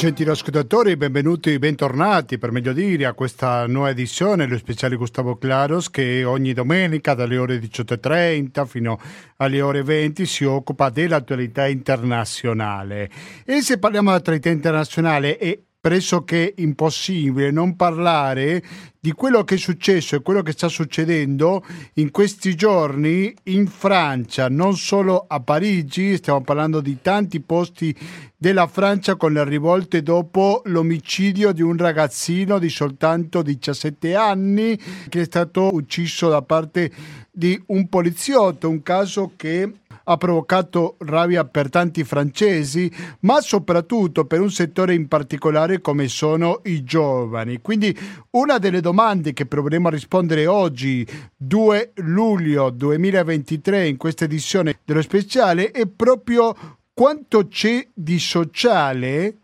Gentili ascoltatori, benvenuti, bentornati per meglio dire a questa nuova edizione, lo speciale Gustavo Claros che ogni domenica dalle ore 18.30 fino alle ore 20 si occupa dell'attualità internazionale. E se parliamo di attualità internazionale è pressoché impossibile non parlare di quello che è successo e quello che sta succedendo in questi giorni in Francia, non solo a Parigi, stiamo parlando di tanti posti della Francia con le rivolte dopo l'omicidio di un ragazzino di soltanto 17 anni che è stato ucciso da parte di un poliziotto, un caso che ha provocato rabbia per tanti francesi, ma soprattutto per un settore in particolare come sono i giovani. Quindi una delle domande che proveremo a rispondere oggi, 2 luglio 2023, in questa edizione dello speciale, è proprio quanto c'è di sociale,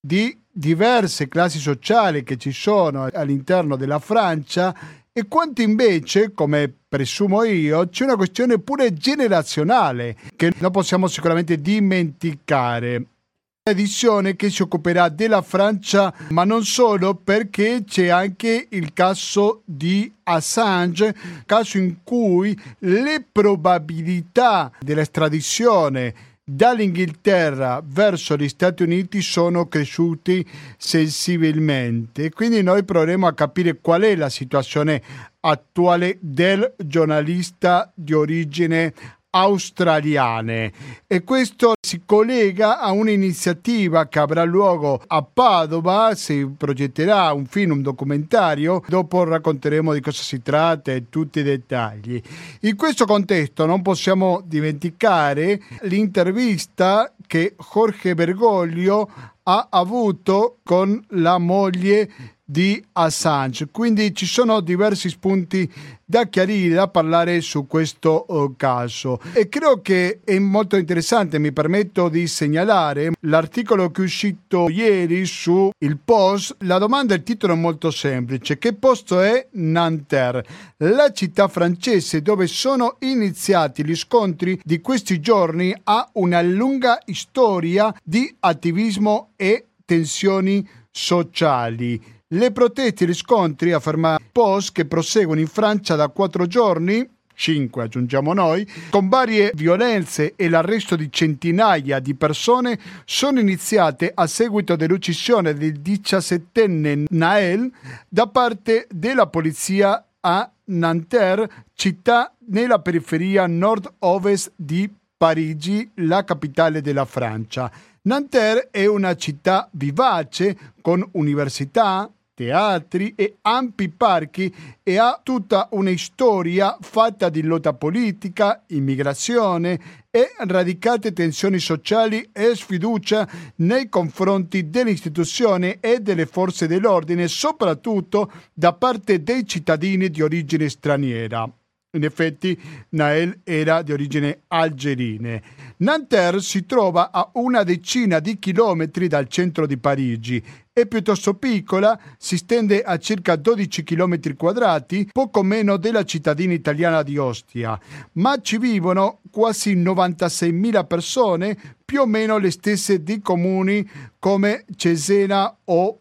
di diverse classi sociali che ci sono all'interno della Francia e quanto invece, come presumo io, c'è una questione pure generazionale che non possiamo sicuramente dimenticare. Edizione che si occuperà della Francia, ma non solo, perché c'è anche il caso di Assange, caso in cui le probabilità dell'estradizione dall'Inghilterra verso gli Stati Uniti sono cresciuti sensibilmente. Quindi noi proveremo a capire qual è la situazione attuale del giornalista di origine australiane e questo si collega a un'iniziativa che avrà luogo a Padova, si progetterà un film, un documentario, dopo racconteremo di cosa si tratta e tutti i dettagli. In questo contesto non possiamo dimenticare l'intervista che Jorge Bergoglio ha avuto con la moglie di Assange. Quindi ci sono diversi spunti da chiarire, da parlare su questo uh, caso. E credo che è molto interessante, mi permetto di segnalare l'articolo che è uscito ieri su Il Post. La domanda, il titolo è molto semplice. Che posto è Nanterre? La città francese dove sono iniziati gli scontri di questi giorni ha una lunga storia di attivismo e tensioni sociali. Le proteste e gli scontri, afferma Post, che proseguono in Francia da quattro giorni, 5 aggiungiamo noi, con varie violenze e l'arresto di centinaia di persone sono iniziate a seguito dell'uccisione del 17enne Nael da parte della polizia a Nanterre, città nella periferia nord-ovest di Parigi, la capitale della Francia. Nanterre è una città vivace con università, teatri e ampi parchi e ha tutta una storia fatta di lotta politica, immigrazione e radicate tensioni sociali e sfiducia nei confronti dell'istituzione e delle forze dell'ordine, soprattutto da parte dei cittadini di origine straniera. In effetti Nael era di origine algerine. Nanterre si trova a una decina di chilometri dal centro di Parigi. È piuttosto piccola, si stende a circa 12 km quadrati, poco meno della cittadina italiana di Ostia, ma ci vivono quasi 96.000 persone, più o meno le stesse di comuni come Cesena o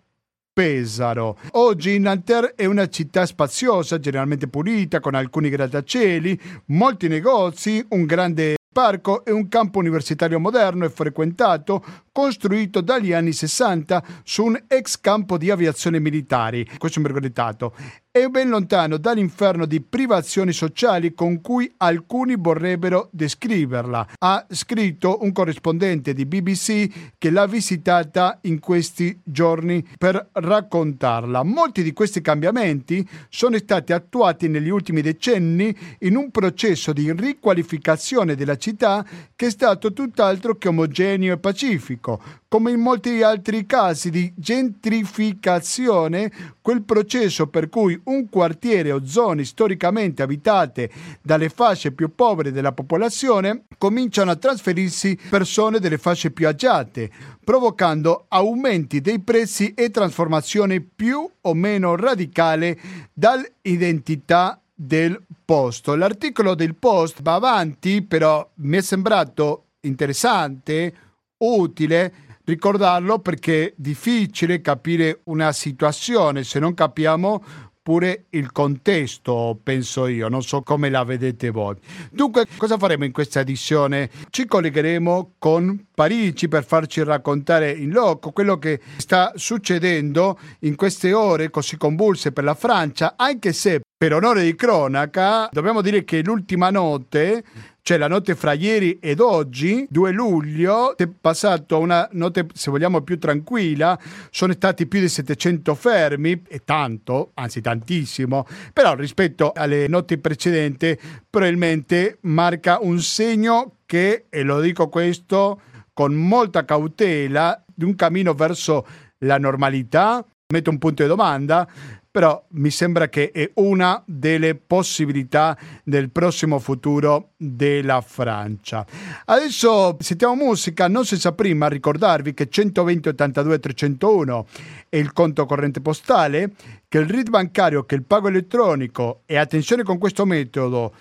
Pesaro. Oggi Nanterre è una città spaziosa, generalmente pulita, con alcuni grattacieli, molti negozi, un grande parco e un campo universitario moderno e frequentato costruito dagli anni 60 su un ex campo di aviazione militari. Questo un mercoleditato. È ben lontano dall'inferno di privazioni sociali con cui alcuni vorrebbero descriverla. Ha scritto un corrispondente di BBC che l'ha visitata in questi giorni per raccontarla. Molti di questi cambiamenti sono stati attuati negli ultimi decenni in un processo di riqualificazione della città che è stato tutt'altro che omogeneo e pacifico come in molti altri casi di gentrificazione, quel processo per cui un quartiere o zone storicamente abitate dalle fasce più povere della popolazione cominciano a trasferirsi persone delle fasce più agiate, provocando aumenti dei prezzi e trasformazione più o meno radicale dall'identità del posto. L'articolo del post va avanti, però mi è sembrato interessante, utile ricordarlo perché è difficile capire una situazione se non capiamo pure il contesto, penso io, non so come la vedete voi. Dunque, cosa faremo in questa edizione? Ci collegheremo con Parigi per farci raccontare in loco quello che sta succedendo in queste ore così convulse per la Francia, anche se per onore di cronaca dobbiamo dire che l'ultima notte cioè la notte fra ieri ed oggi, 2 luglio, è passato una notte, se vogliamo, più tranquilla, sono stati più di 700 fermi, e tanto, anzi tantissimo, però rispetto alle notti precedenti probabilmente marca un segno che, e lo dico questo con molta cautela, di un cammino verso la normalità, metto un punto di domanda, però mi sembra che è una delle possibilità del prossimo futuro della Francia. Adesso sentiamo musica, non senza prima ricordarvi che 120 82 301 è il conto corrente postale, che il RID bancario, che il pago elettronico e attenzione con questo metodo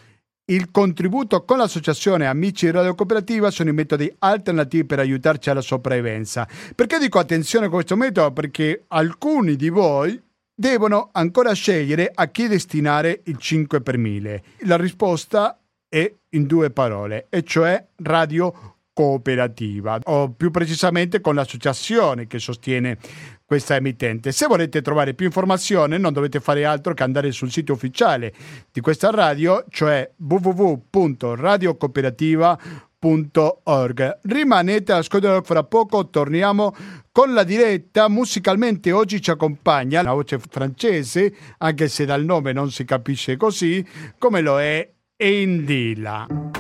il contributo con l'associazione Amici di Radio Cooperativa sono i metodi alternativi per aiutarci alla sopravvivenza. Perché dico attenzione a questo metodo? Perché alcuni di voi devono ancora scegliere a chi destinare il 5 per 1000. La risposta è in due parole, e cioè radio cooperativa, o più precisamente con l'associazione che sostiene questa emittente. Se volete trovare più informazioni non dovete fare altro che andare sul sito ufficiale di questa radio, cioè www.radiocooperativa.com www.radioticino.org. Rimanete all'ascolto fra poco, torniamo con la diretta. Musicalmente oggi ci accompagna la voce francese, anche se dal nome non si capisce così, come lo è Indila.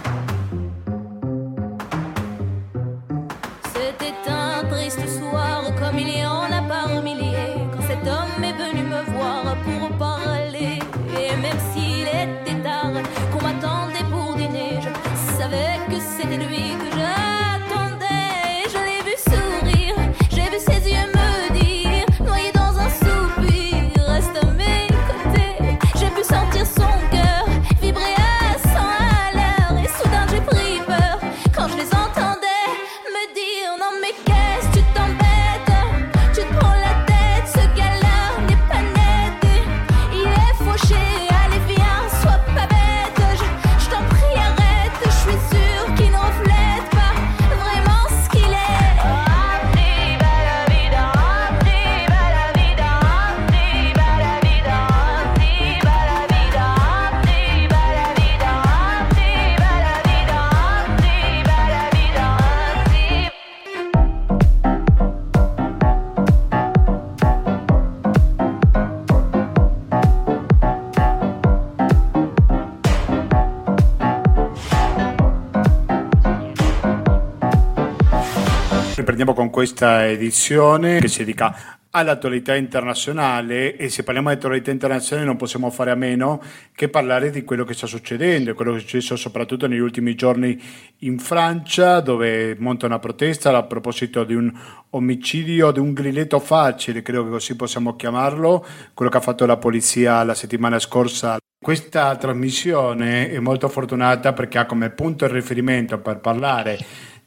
Riprendiamo con questa edizione che si dedica all'attualità internazionale e se parliamo di attualità internazionale non possiamo fare a meno che parlare di quello che sta succedendo e quello che è successo soprattutto negli ultimi giorni in Francia dove monta una protesta a proposito di un omicidio, di un grilletto facile, credo che così possiamo chiamarlo, quello che ha fatto la polizia la settimana scorsa. Questa trasmissione è molto fortunata perché ha come punto di riferimento per parlare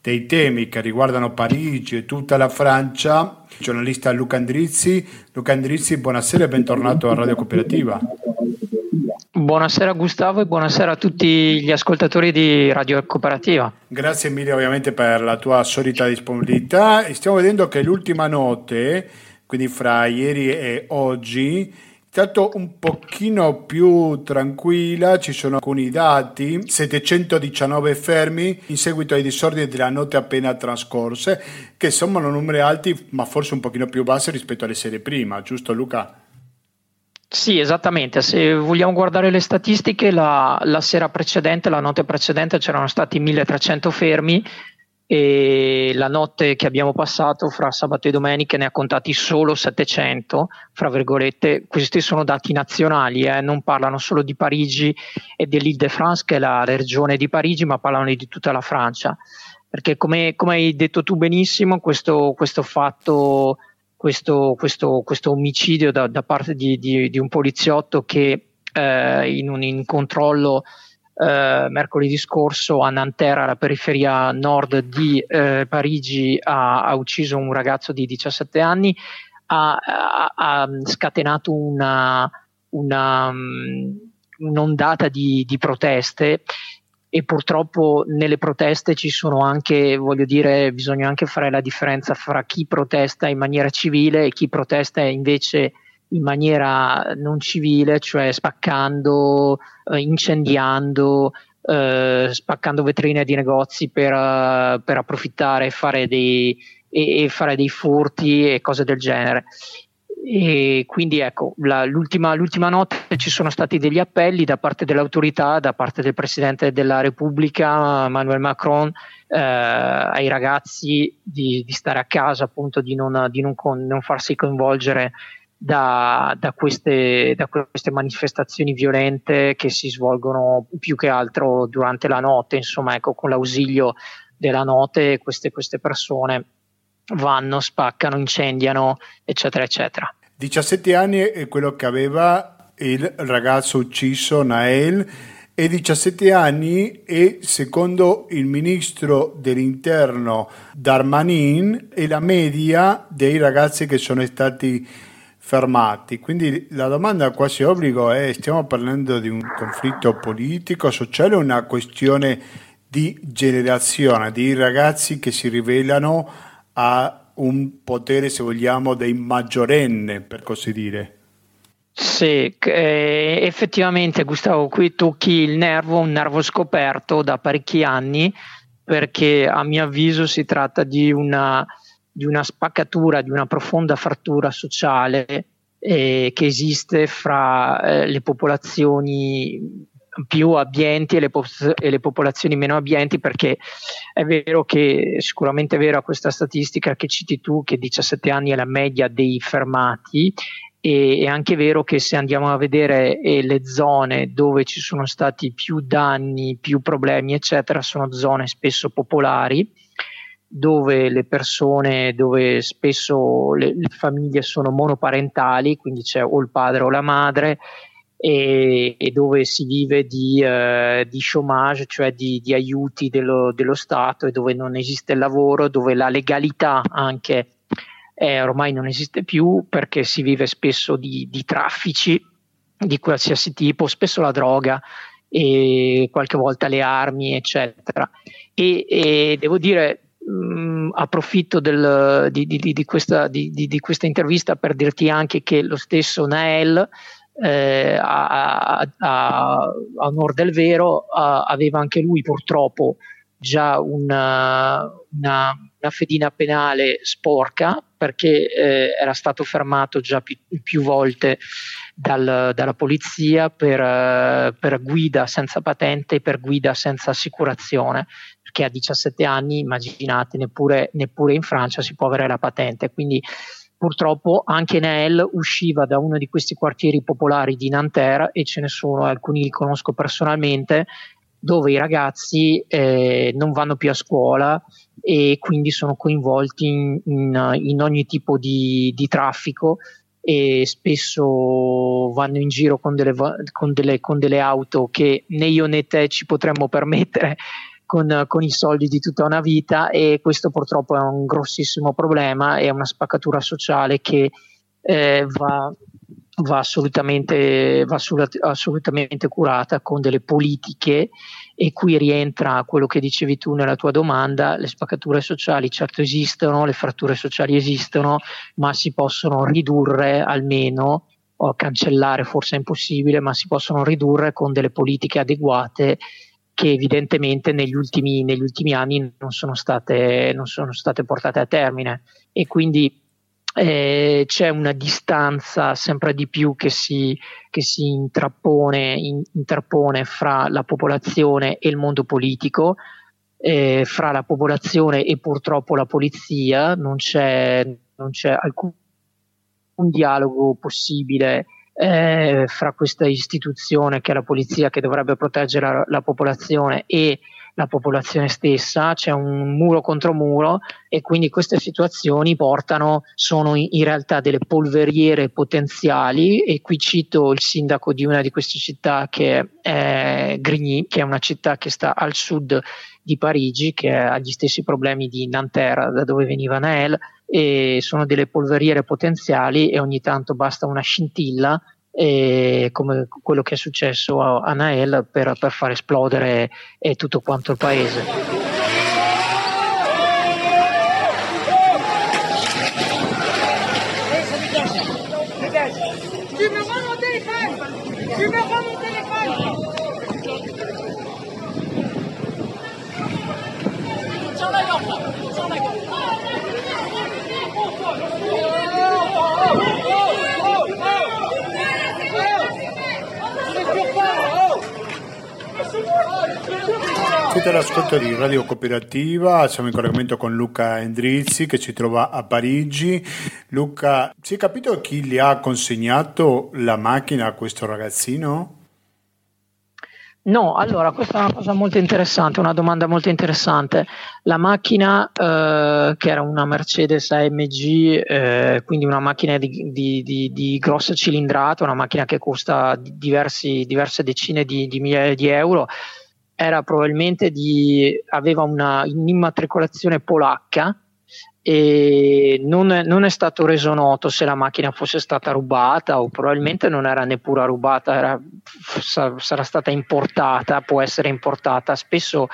dei temi che riguardano Parigi e tutta la Francia, il giornalista Luca Andrizzi. Luca Andrizzi, buonasera e bentornato a Radio Cooperativa. Buonasera Gustavo e buonasera a tutti gli ascoltatori di Radio Cooperativa. Grazie mille ovviamente per la tua solita disponibilità. Stiamo vedendo che l'ultima notte, quindi fra ieri e oggi, stato un pochino più tranquilla, ci sono alcuni dati, 719 fermi in seguito ai disordini della notte appena trascorse, che sono numeri alti ma forse un pochino più bassi rispetto alle sere prima, giusto Luca? Sì, esattamente. Se vogliamo guardare le statistiche, la, la sera precedente, la notte precedente, c'erano stati 1300 fermi, e la notte che abbiamo passato fra sabato e domenica ne ha contati solo 700, fra virgolette, questi sono dati nazionali, eh, non parlano solo di Parigi e dell'Île-de-France che è la regione di Parigi, ma parlano di tutta la Francia, perché come, come hai detto tu benissimo, questo, questo fatto, questo, questo, questo omicidio da, da parte di, di, di, un poliziotto che eh, in un in controllo eh, mercoledì scorso a Nanterre, alla periferia nord di eh, Parigi, ha, ha, ucciso un ragazzo di 17 anni, ha, ha, ha scatenato una, una, um, un'ondata di, di proteste e purtroppo nelle proteste ci sono anche, voglio dire, bisogna anche fare la differenza fra chi protesta in maniera civile e chi protesta invece in maniera non civile, cioè spaccando, eh, incendiando, eh, spaccando vetrine di negozi per, uh, per approfittare fare dei, e, e, fare dei furti e cose del genere. E quindi ecco, la, l'ultima, l'ultima, notte ci sono stati degli appelli da parte dell'autorità, da parte del Presidente della Repubblica, Emmanuel Macron, eh, ai ragazzi di, di, stare a casa, appunto di non, di non, con, non farsi coinvolgere da, da, queste, da, queste, manifestazioni violente che si svolgono più che altro durante la notte, insomma, ecco, con l'ausilio della notte queste, queste persone vanno, spaccano, incendiano, eccetera, eccetera. 17 anni è quello che aveva il ragazzo ucciso Nael e 17 anni e secondo il ministro dell'interno Darmanin è la media dei ragazzi che sono stati fermati. Quindi la domanda quasi obbligo è stiamo parlando di un conflitto politico, sociale o una questione di generazione, di ragazzi che si rivelano ha un potere, se vogliamo, dei maggiorenne, per così dire. Sì, eh, effettivamente Gustavo, qui tocchi il nervo, un nervo scoperto da parecchi anni, perché a mio avviso si tratta di una, di una spaccatura, di una profonda frattura sociale eh, che esiste fra eh, le popolazioni più abbienti e le, pop- e le, popolazioni meno abbienti perché è vero che sicuramente è vera questa statistica che citi tu che 17 anni è la media dei fermati e è anche vero che se andiamo a vedere eh, le zone dove ci sono stati più danni, più problemi eccetera sono zone spesso popolari dove le persone, dove spesso le, le famiglie sono monoparentali, quindi c'è o il padre o la madre, e, e dove si vive di, eh, di chômage, cioè di, di aiuti dello, dello, Stato e dove non esiste il lavoro, dove la legalità anche eh, ormai non esiste più perché si vive spesso di, di traffici di qualsiasi tipo, spesso la droga e qualche volta le armi, eccetera. E, e devo dire, mh, approfitto del, di, di, di, questa, di, questa, intervista per dirti anche che lo stesso Nael eh, a, a, a, onor del vero, aveva anche lui purtroppo già una, una, una fedina penale sporca perché eh, era stato fermato già più, più volte dal, dalla polizia per, per, guida senza patente e per guida senza assicurazione perché a 17 anni immaginate neppure, neppure in Francia si può avere la patente. Quindi Purtroppo anche Nael usciva da uno di questi quartieri popolari di Nanterre e ce ne sono alcuni li conosco personalmente dove i ragazzi eh, non vanno più a scuola e quindi sono coinvolti in, in, in ogni tipo di, di, traffico e spesso vanno in giro con delle, con delle, con delle auto che né io né te ci potremmo permettere con, con, i soldi di tutta una vita e questo purtroppo è un grossissimo problema, è una spaccatura sociale che eh, va, va, assolutamente, va assolutamente curata con delle politiche e qui rientra quello che dicevi tu nella tua domanda, le spaccature sociali certo esistono, le fratture sociali esistono, ma si possono ridurre almeno o cancellare forse è impossibile, ma si possono ridurre con delle politiche adeguate che evidentemente negli ultimi, negli ultimi anni non sono, state, non sono, state, portate a termine. E quindi eh, c'è una distanza sempre di più che si, che si intrappone, in, interpone fra la popolazione e il mondo politico, eh, fra la popolazione e purtroppo la polizia, non c'è, non c'è alcun dialogo possibile eh, fra questa istituzione che è la polizia che dovrebbe proteggere la, la popolazione e la popolazione stessa, c'è un muro contro muro e quindi queste situazioni portano, sono in, realtà delle polveriere potenziali e qui cito il sindaco di una di queste città che è Grigny, che è una città che sta al sud di Parigi, che ha gli stessi problemi di Nanterre, da dove veniva Nael, e sono delle polveriere potenziali e ogni tanto basta una scintilla come quello che è successo a, Nael per, per far esplodere eh, tutto quanto il paese. Siete all'ascolto di Radio Cooperativa, siamo in collegamento con Luca Endrizzi che ci trova a Parigi. Luca, si è capito chi gli ha consegnato la macchina a questo ragazzino? No, allora questa è una cosa molto interessante, una domanda molto interessante. La macchina, eh, che era una Mercedes AMG, eh, quindi una macchina di, di, di, di, grossa cilindrata, una macchina che costa diversi, diverse decine di, migliaia di euro, era probabilmente di, aveva una un'immatricolazione polacca e non è, non è, stato reso noto se la macchina fosse stata rubata o probabilmente non era neppure rubata, era, sarà stata importata, può essere importata. Spesso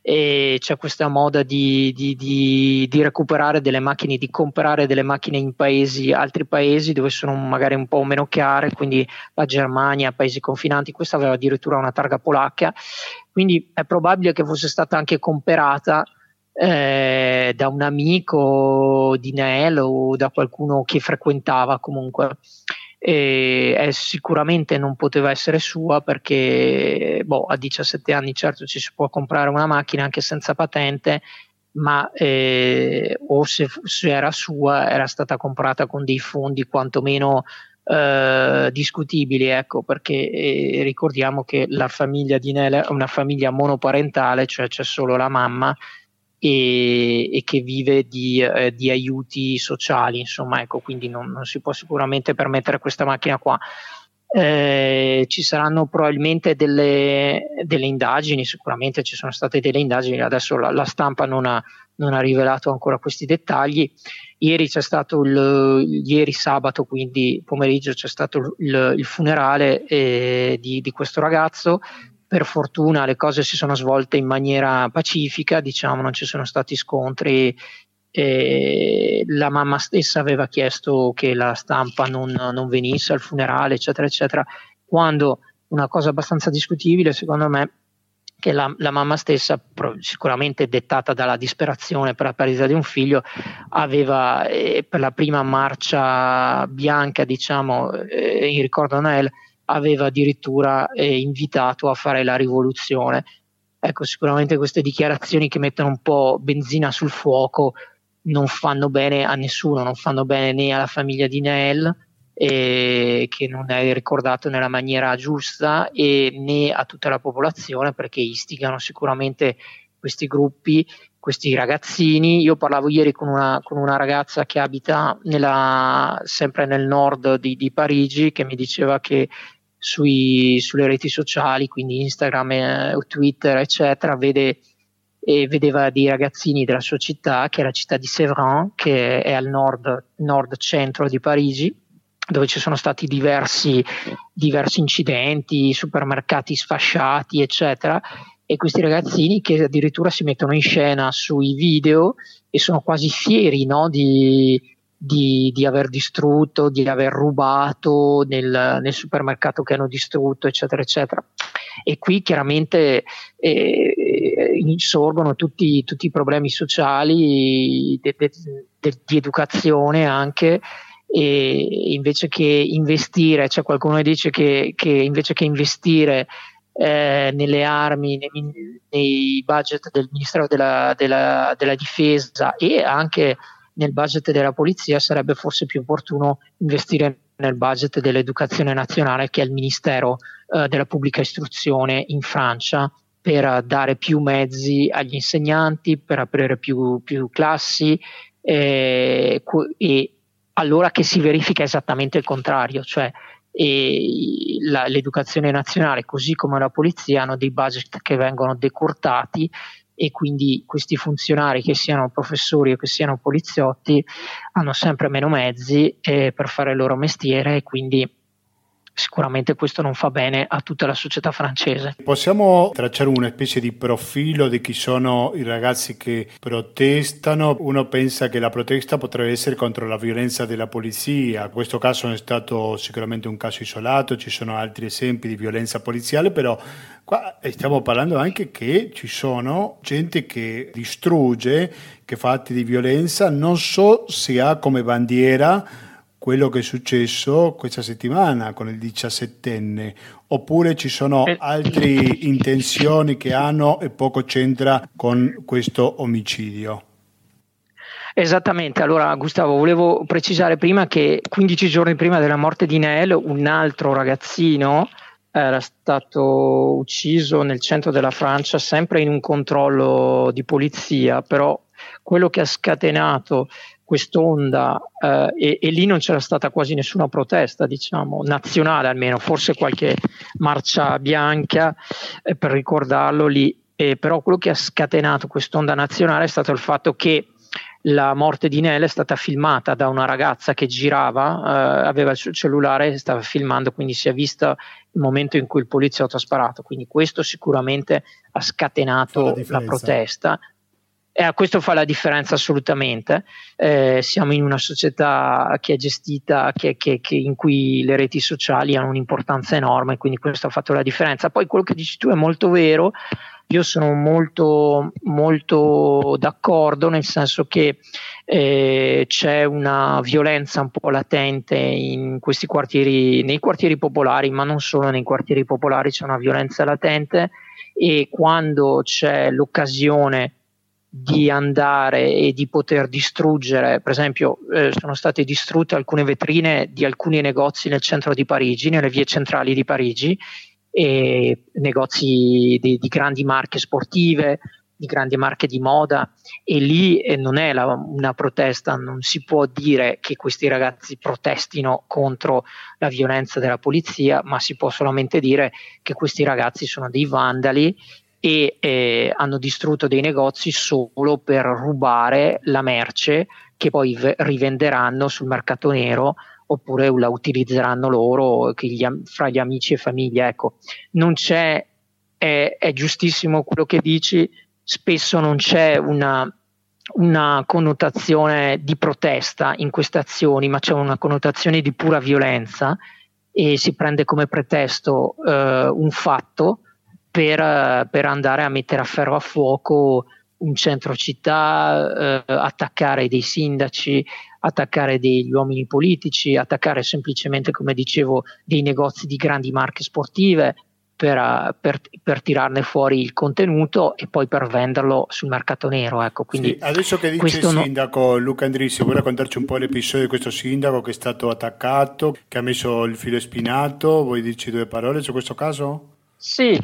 eh, c'è questa moda di, di, di, di, recuperare delle macchine, di comprare delle macchine in paesi, altri paesi dove sono magari un po' meno chiare, quindi la Germania, paesi confinanti, questa aveva addirittura una targa polacca, quindi è probabile che fosse stata anche comprata eh, da un amico di Nel o da qualcuno che frequentava comunque. E è, sicuramente non poteva essere sua perché boh, a 17 anni certo ci si può comprare una macchina anche senza patente ma eh, o se, se, era sua era stata comprata con dei fondi quantomeno eh, discutibili ecco perché eh, ricordiamo che la famiglia di Nele è una famiglia monoparentale cioè c'è solo la mamma e, e che vive di, eh, di, aiuti sociali, insomma, ecco, quindi non, non, si può sicuramente permettere questa macchina qua. Eh, ci saranno probabilmente delle, delle, indagini, sicuramente ci sono state delle indagini, adesso la, la stampa non ha, non ha, rivelato ancora questi dettagli. Ieri c'è stato il, ieri sabato, quindi pomeriggio, c'è stato il, il funerale eh, di, di, questo ragazzo per fortuna le cose si sono svolte in maniera pacifica, diciamo, non ci sono stati scontri. E la mamma stessa aveva chiesto che la stampa non, non venisse al funerale, eccetera, eccetera, quando una cosa abbastanza discutibile, secondo me, che la, la, mamma stessa, sicuramente dettata dalla disperazione per la perdita di un figlio, aveva eh, per la prima marcia bianca, diciamo, eh, in ricordo a Noel, aveva addirittura eh, invitato a fare la rivoluzione. Ecco, sicuramente queste dichiarazioni che mettono un po' benzina sul fuoco non fanno bene a nessuno, non fanno bene né alla famiglia di Nael, eh, che non è ricordato nella maniera giusta, e né a tutta la popolazione perché istigano sicuramente questi gruppi, questi ragazzini. Io parlavo ieri con una, con una ragazza che abita nella, sempre nel nord di, di Parigi che mi diceva che sui, sulle reti sociali, quindi Instagram, eh, Twitter, eccetera, vede, e vedeva dei ragazzini della sua città, che è la città di Sévran, che è al nord, nord centro di Parigi, dove ci sono stati diversi, diversi incidenti, supermercati sfasciati, eccetera. E questi ragazzini che addirittura si mettono in scena sui video e sono quasi fieri no, di, di, di, aver distrutto, di aver rubato nel, nel, supermercato che hanno distrutto, eccetera, eccetera. E qui chiaramente eh, insorgono tutti, tutti, i problemi sociali, de, de, de, di educazione anche. E invece che investire, cioè qualcuno dice che, che invece che investire eh, nelle armi, nei, nei, budget del Ministero della, della, della Difesa e anche nel budget della polizia sarebbe forse più opportuno investire nel budget dell'educazione nazionale che è il Ministero eh, della pubblica istruzione in Francia per dare più mezzi agli insegnanti, per aprire più, più classi eh, e allora che si verifica esattamente il contrario, cioè la, l'educazione nazionale così come la polizia hanno dei budget che vengono decurtati e quindi questi funzionari che siano professori o che siano poliziotti hanno sempre meno mezzi eh, per fare il loro mestiere e quindi sicuramente questo non fa bene a tutta la società francese. Possiamo tracciare una specie di profilo di chi sono i ragazzi che protestano? Uno pensa che la protesta potrebbe essere contro la violenza della polizia, questo caso è stato sicuramente un caso isolato, ci sono altri esempi di violenza poliziale, però qua stiamo parlando anche che ci sono gente che distrugge, che fa atti di violenza, non so se ha come bandiera quello che è successo questa settimana con il diciassettenne, oppure ci sono eh. altre intenzioni che hanno e poco c'entra con questo omicidio? Esattamente, allora Gustavo, volevo precisare prima che 15 giorni prima della morte di Nel, un altro ragazzino era stato ucciso nel centro della Francia, sempre in un controllo di polizia, però quello che ha scatenato quest'onda eh, e, e, lì non c'era stata quasi nessuna protesta, diciamo, nazionale almeno, forse qualche marcia bianca eh, per ricordarlo lì, eh, però quello che ha scatenato quest'onda nazionale è stato il fatto che la morte di Nell è stata filmata da una ragazza che girava, eh, aveva il suo cellulare e stava filmando, quindi si è visto il momento in cui il poliziotto ha sparato. Quindi questo sicuramente ha scatenato la, la protesta. E questo fa la differenza assolutamente. Eh, siamo in una società che è gestita, che, che, che in cui le reti sociali hanno un'importanza enorme, quindi questo ha fatto la differenza. Poi quello che dici tu è molto vero, io sono molto, molto d'accordo, nel senso che eh, c'è una violenza un po' latente in questi quartieri, nei quartieri popolari, ma non solo nei quartieri popolari, c'è una violenza latente e quando c'è l'occasione di andare e di poter distruggere, per esempio eh, sono state distrutte alcune vetrine di alcuni negozi nel centro di Parigi, nelle vie centrali di Parigi, negozi di, di grandi marche sportive, di grandi marche di moda e lì eh, non è la, una protesta, non si può dire che questi ragazzi protestino contro la violenza della polizia, ma si può solamente dire che questi ragazzi sono dei vandali e eh, hanno distrutto dei negozi solo per rubare la merce che poi v- rivenderanno sul mercato nero oppure la utilizzeranno loro gli, fra gli amici e famiglia. Ecco, non c'è, è, è giustissimo quello che dici, spesso non c'è una, una connotazione di protesta in queste azioni, ma c'è una connotazione di pura violenza e si prende come pretesto eh, un fatto per, per, andare a mettere a ferro a fuoco un centro città, eh, attaccare dei sindaci, attaccare degli uomini politici, attaccare semplicemente, come dicevo, dei negozi di grandi marche sportive per, per, per tirarne fuori il contenuto e poi per venderlo sul mercato nero. Ecco, sì, adesso che dice il sindaco no... Luca Andrissi, vuoi raccontarci un po' l'episodio di questo sindaco che è stato attaccato, che ha messo il filo spinato? Vuoi dirci due parole su questo caso? Sì,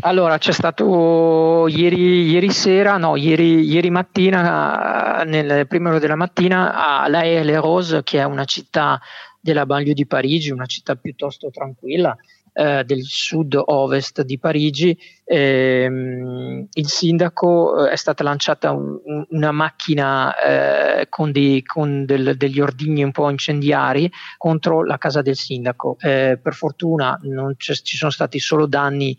allora c'è stato ieri, ieri sera, no, ieri, ieri mattina, nelle prime ore della mattina, a La Haye-les-Roses, che è una città della banlieue di Parigi, una città piuttosto tranquilla, eh, del sud-ovest di Parigi, ehm, il sindaco eh, è stata lanciata un, una macchina eh, con, dei, con del, degli ordigni un po' incendiari contro la casa del sindaco. Eh, per fortuna non ci sono stati solo danni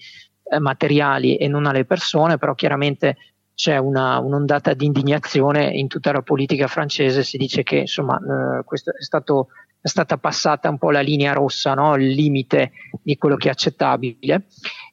eh, materiali e non alle persone, però chiaramente c'è una, un'ondata di indignazione in tutta la politica francese, si dice che insomma, eh, questo è stato è stata passata un po' la linea rossa, no? il limite di quello che è accettabile.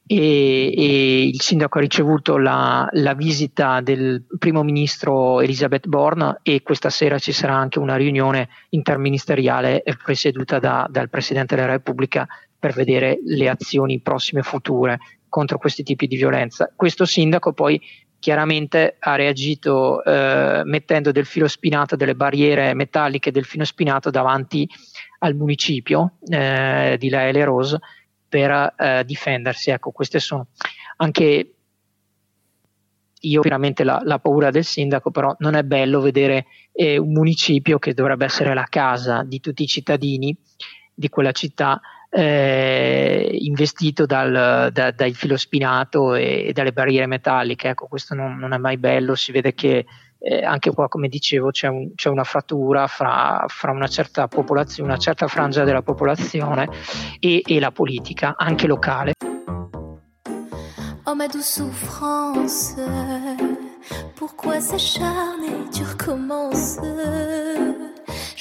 E, e il sindaco ha ricevuto la, la, visita del primo ministro Elisabeth Borne e questa sera ci sarà anche una riunione interministeriale presieduta da, dal Presidente della Repubblica per vedere le azioni prossime e future contro questi tipi di violenza. Questo sindaco poi chiaramente ha reagito eh, mettendo del filo spinato, delle barriere metalliche del filo spinato davanti al municipio eh, di La Rose per eh, difendersi. Ecco, queste sono anche io veramente la, la, paura del sindaco, però non è bello vedere eh, un municipio che dovrebbe essere la casa di tutti i cittadini di quella città eh, investito dal, da, dal filo spinato e, e, dalle barriere metalliche. Ecco, questo non, non, è mai bello, si vede che eh, anche qua, come dicevo, c'è, un, c'è una frattura fra, fra, una certa popolazione, una certa frangia della popolazione e, e la politica, anche locale. Oh ma douce souffrance, pourquoi s'acharner, tu recommences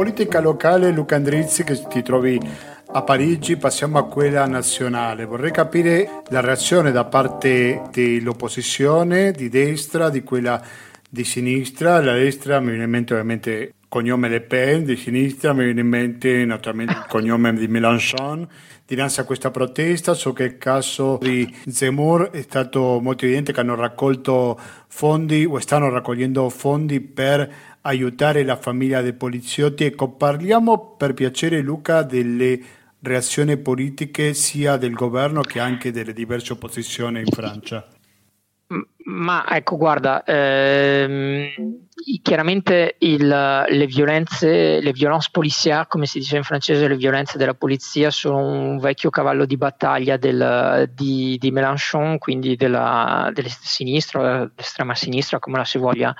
Politica locale, Luca Andrizzi, che ti trovi a Parigi, passiamo a quella nazionale. Vorrei capire la reazione da parte dell'opposizione, di destra, di quella di sinistra. La destra mi viene in mente ovviamente cognome Le Pen, di sinistra mi viene in mente naturalmente il cognome di Mélenchon. Dinanzi a questa protesta, so che il caso di Zemmour è stato molto evidente che hanno raccolto fondi o stanno raccogliendo fondi per aiutare la famiglia dei poliziotti. Ecco, parliamo per piacere Luca delle reazioni politiche sia del governo che anche delle diverse opposizioni in Francia. Ma ecco, guarda, ehm, chiaramente il, le violenze, le violenze policière, come si dice in francese, le violenze della polizia sono un vecchio cavallo di battaglia del, di, di, Mélenchon, quindi della, della sinistra, dell'estrema sinistra, come la si voglia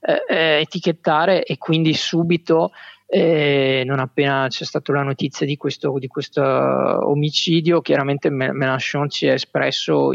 eh, eh, etichettare, e quindi subito eh, non appena c'è stata la notizia di questo, di questo omicidio, chiaramente Mélenchon ci ha espresso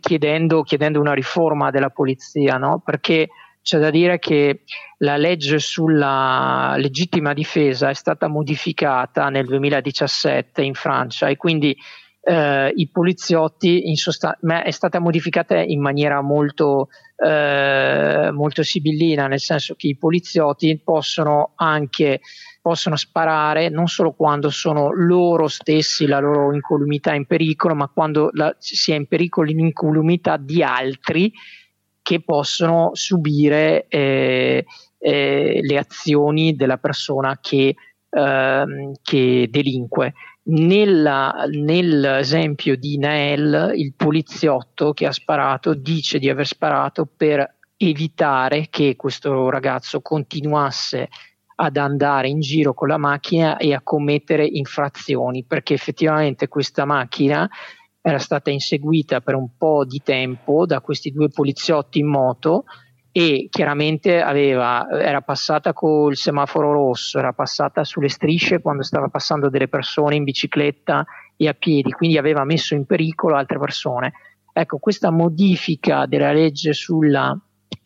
chiedendo, chiedendo, una riforma della polizia, no? perché c'è da dire che la legge sulla legittima difesa è stata modificata nel 2017 in Francia e quindi eh, i poliziotti in sostanza è stata modificata in maniera molto, eh, molto sibillina, nel senso che i poliziotti possono anche possono sparare non solo quando sono loro stessi, la loro incolumità in pericolo, ma quando la, si è in pericolo l'incolumità di altri che possono subire eh, eh, le azioni della persona che, eh, che delinque. Nella, nell'esempio di Nael, il poliziotto che ha sparato dice di aver sparato per evitare che questo ragazzo continuasse ad andare in giro con la macchina e a commettere infrazioni, perché effettivamente questa macchina era stata inseguita per un po' di tempo da questi due poliziotti in moto e chiaramente aveva, era passata col semaforo rosso, era passata sulle strisce quando stava passando delle persone in bicicletta e a piedi, quindi aveva messo in pericolo altre persone. Ecco, questa modifica della legge sulla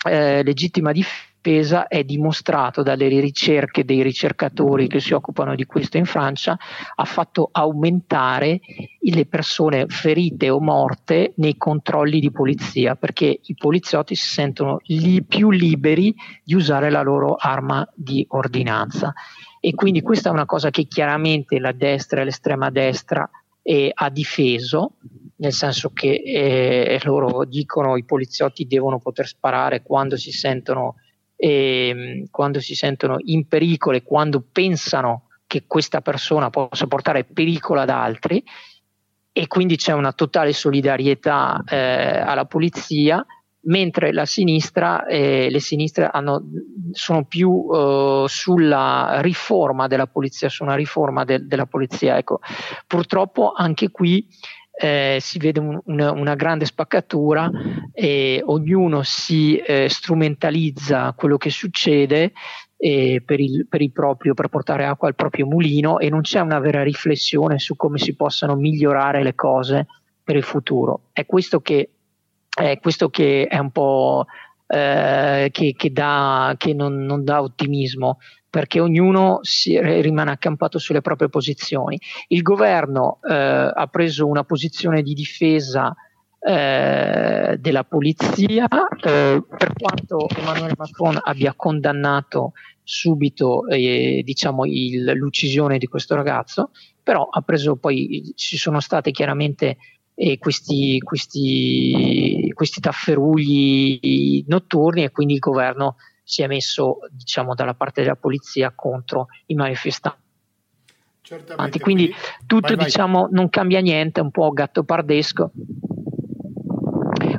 eh, legittima difesa difesa è dimostrato dalle ricerche dei ricercatori che si occupano di questo in Francia, ha fatto aumentare le persone ferite o morte nei controlli di polizia, perché i poliziotti si sentono li più liberi di usare la loro arma di ordinanza. E quindi questa è una cosa che chiaramente la destra e l'estrema destra eh, ha difeso, nel senso che eh, loro dicono i poliziotti devono poter sparare quando si sentono, eh, quando si sentono in pericolo e quando pensano che questa persona possa portare pericolo ad altri e quindi c'è una totale solidarietà eh, alla polizia mentre la sinistra, eh, le sinistre hanno, sono più eh, sulla riforma della polizia, su una riforma de, della polizia. Ecco, purtroppo anche qui eh, si vede un, una, una, grande spaccatura e ognuno si eh, strumentalizza quello che succede eh, per, il, per, il proprio, per portare acqua al proprio mulino e non c'è una vera riflessione su come si possano migliorare le cose per il futuro. È questo che è questo che è un po' eh, che, che, dà, che non, non, dà ottimismo perché ognuno si, rimane accampato sulle proprie posizioni. Il governo eh, ha preso una posizione di difesa eh, della polizia, eh, per quanto Emmanuel Macron abbia condannato subito eh, diciamo, il, l'uccisione di questo ragazzo, però ha preso poi, ci sono state chiaramente e questi, questi, questi tafferugli notturni e quindi il governo si è messo diciamo, dalla parte della polizia contro i manifestanti. Certamente, quindi tutto vai, vai. diciamo non cambia niente, è un po' gattopardesco.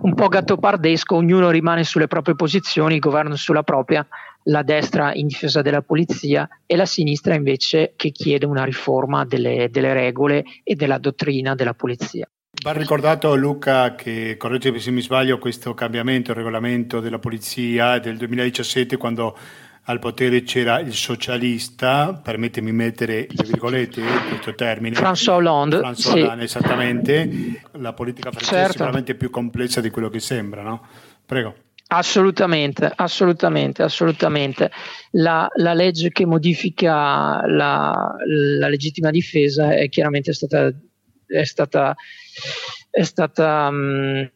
Un po' gattopardesco, ognuno rimane sulle proprie posizioni, il governo sulla propria, la destra in difesa della polizia e la sinistra invece che chiede una riforma delle, delle regole e della dottrina della polizia. Va ricordato Luca che, correggimi se mi sbaglio, questo cambiamento, il regolamento della polizia del 2017 quando al potere c'era il socialista, permettimi di mettere le virgolette questo termine. François Hollande. François sì. Hollande, esattamente. La politica francese certo. è sicuramente più complessa di quello che sembra, no? Prego. Assolutamente, assolutamente, assolutamente. La, la legge che modifica la, la legittima difesa è chiaramente stata è stata, è stata um,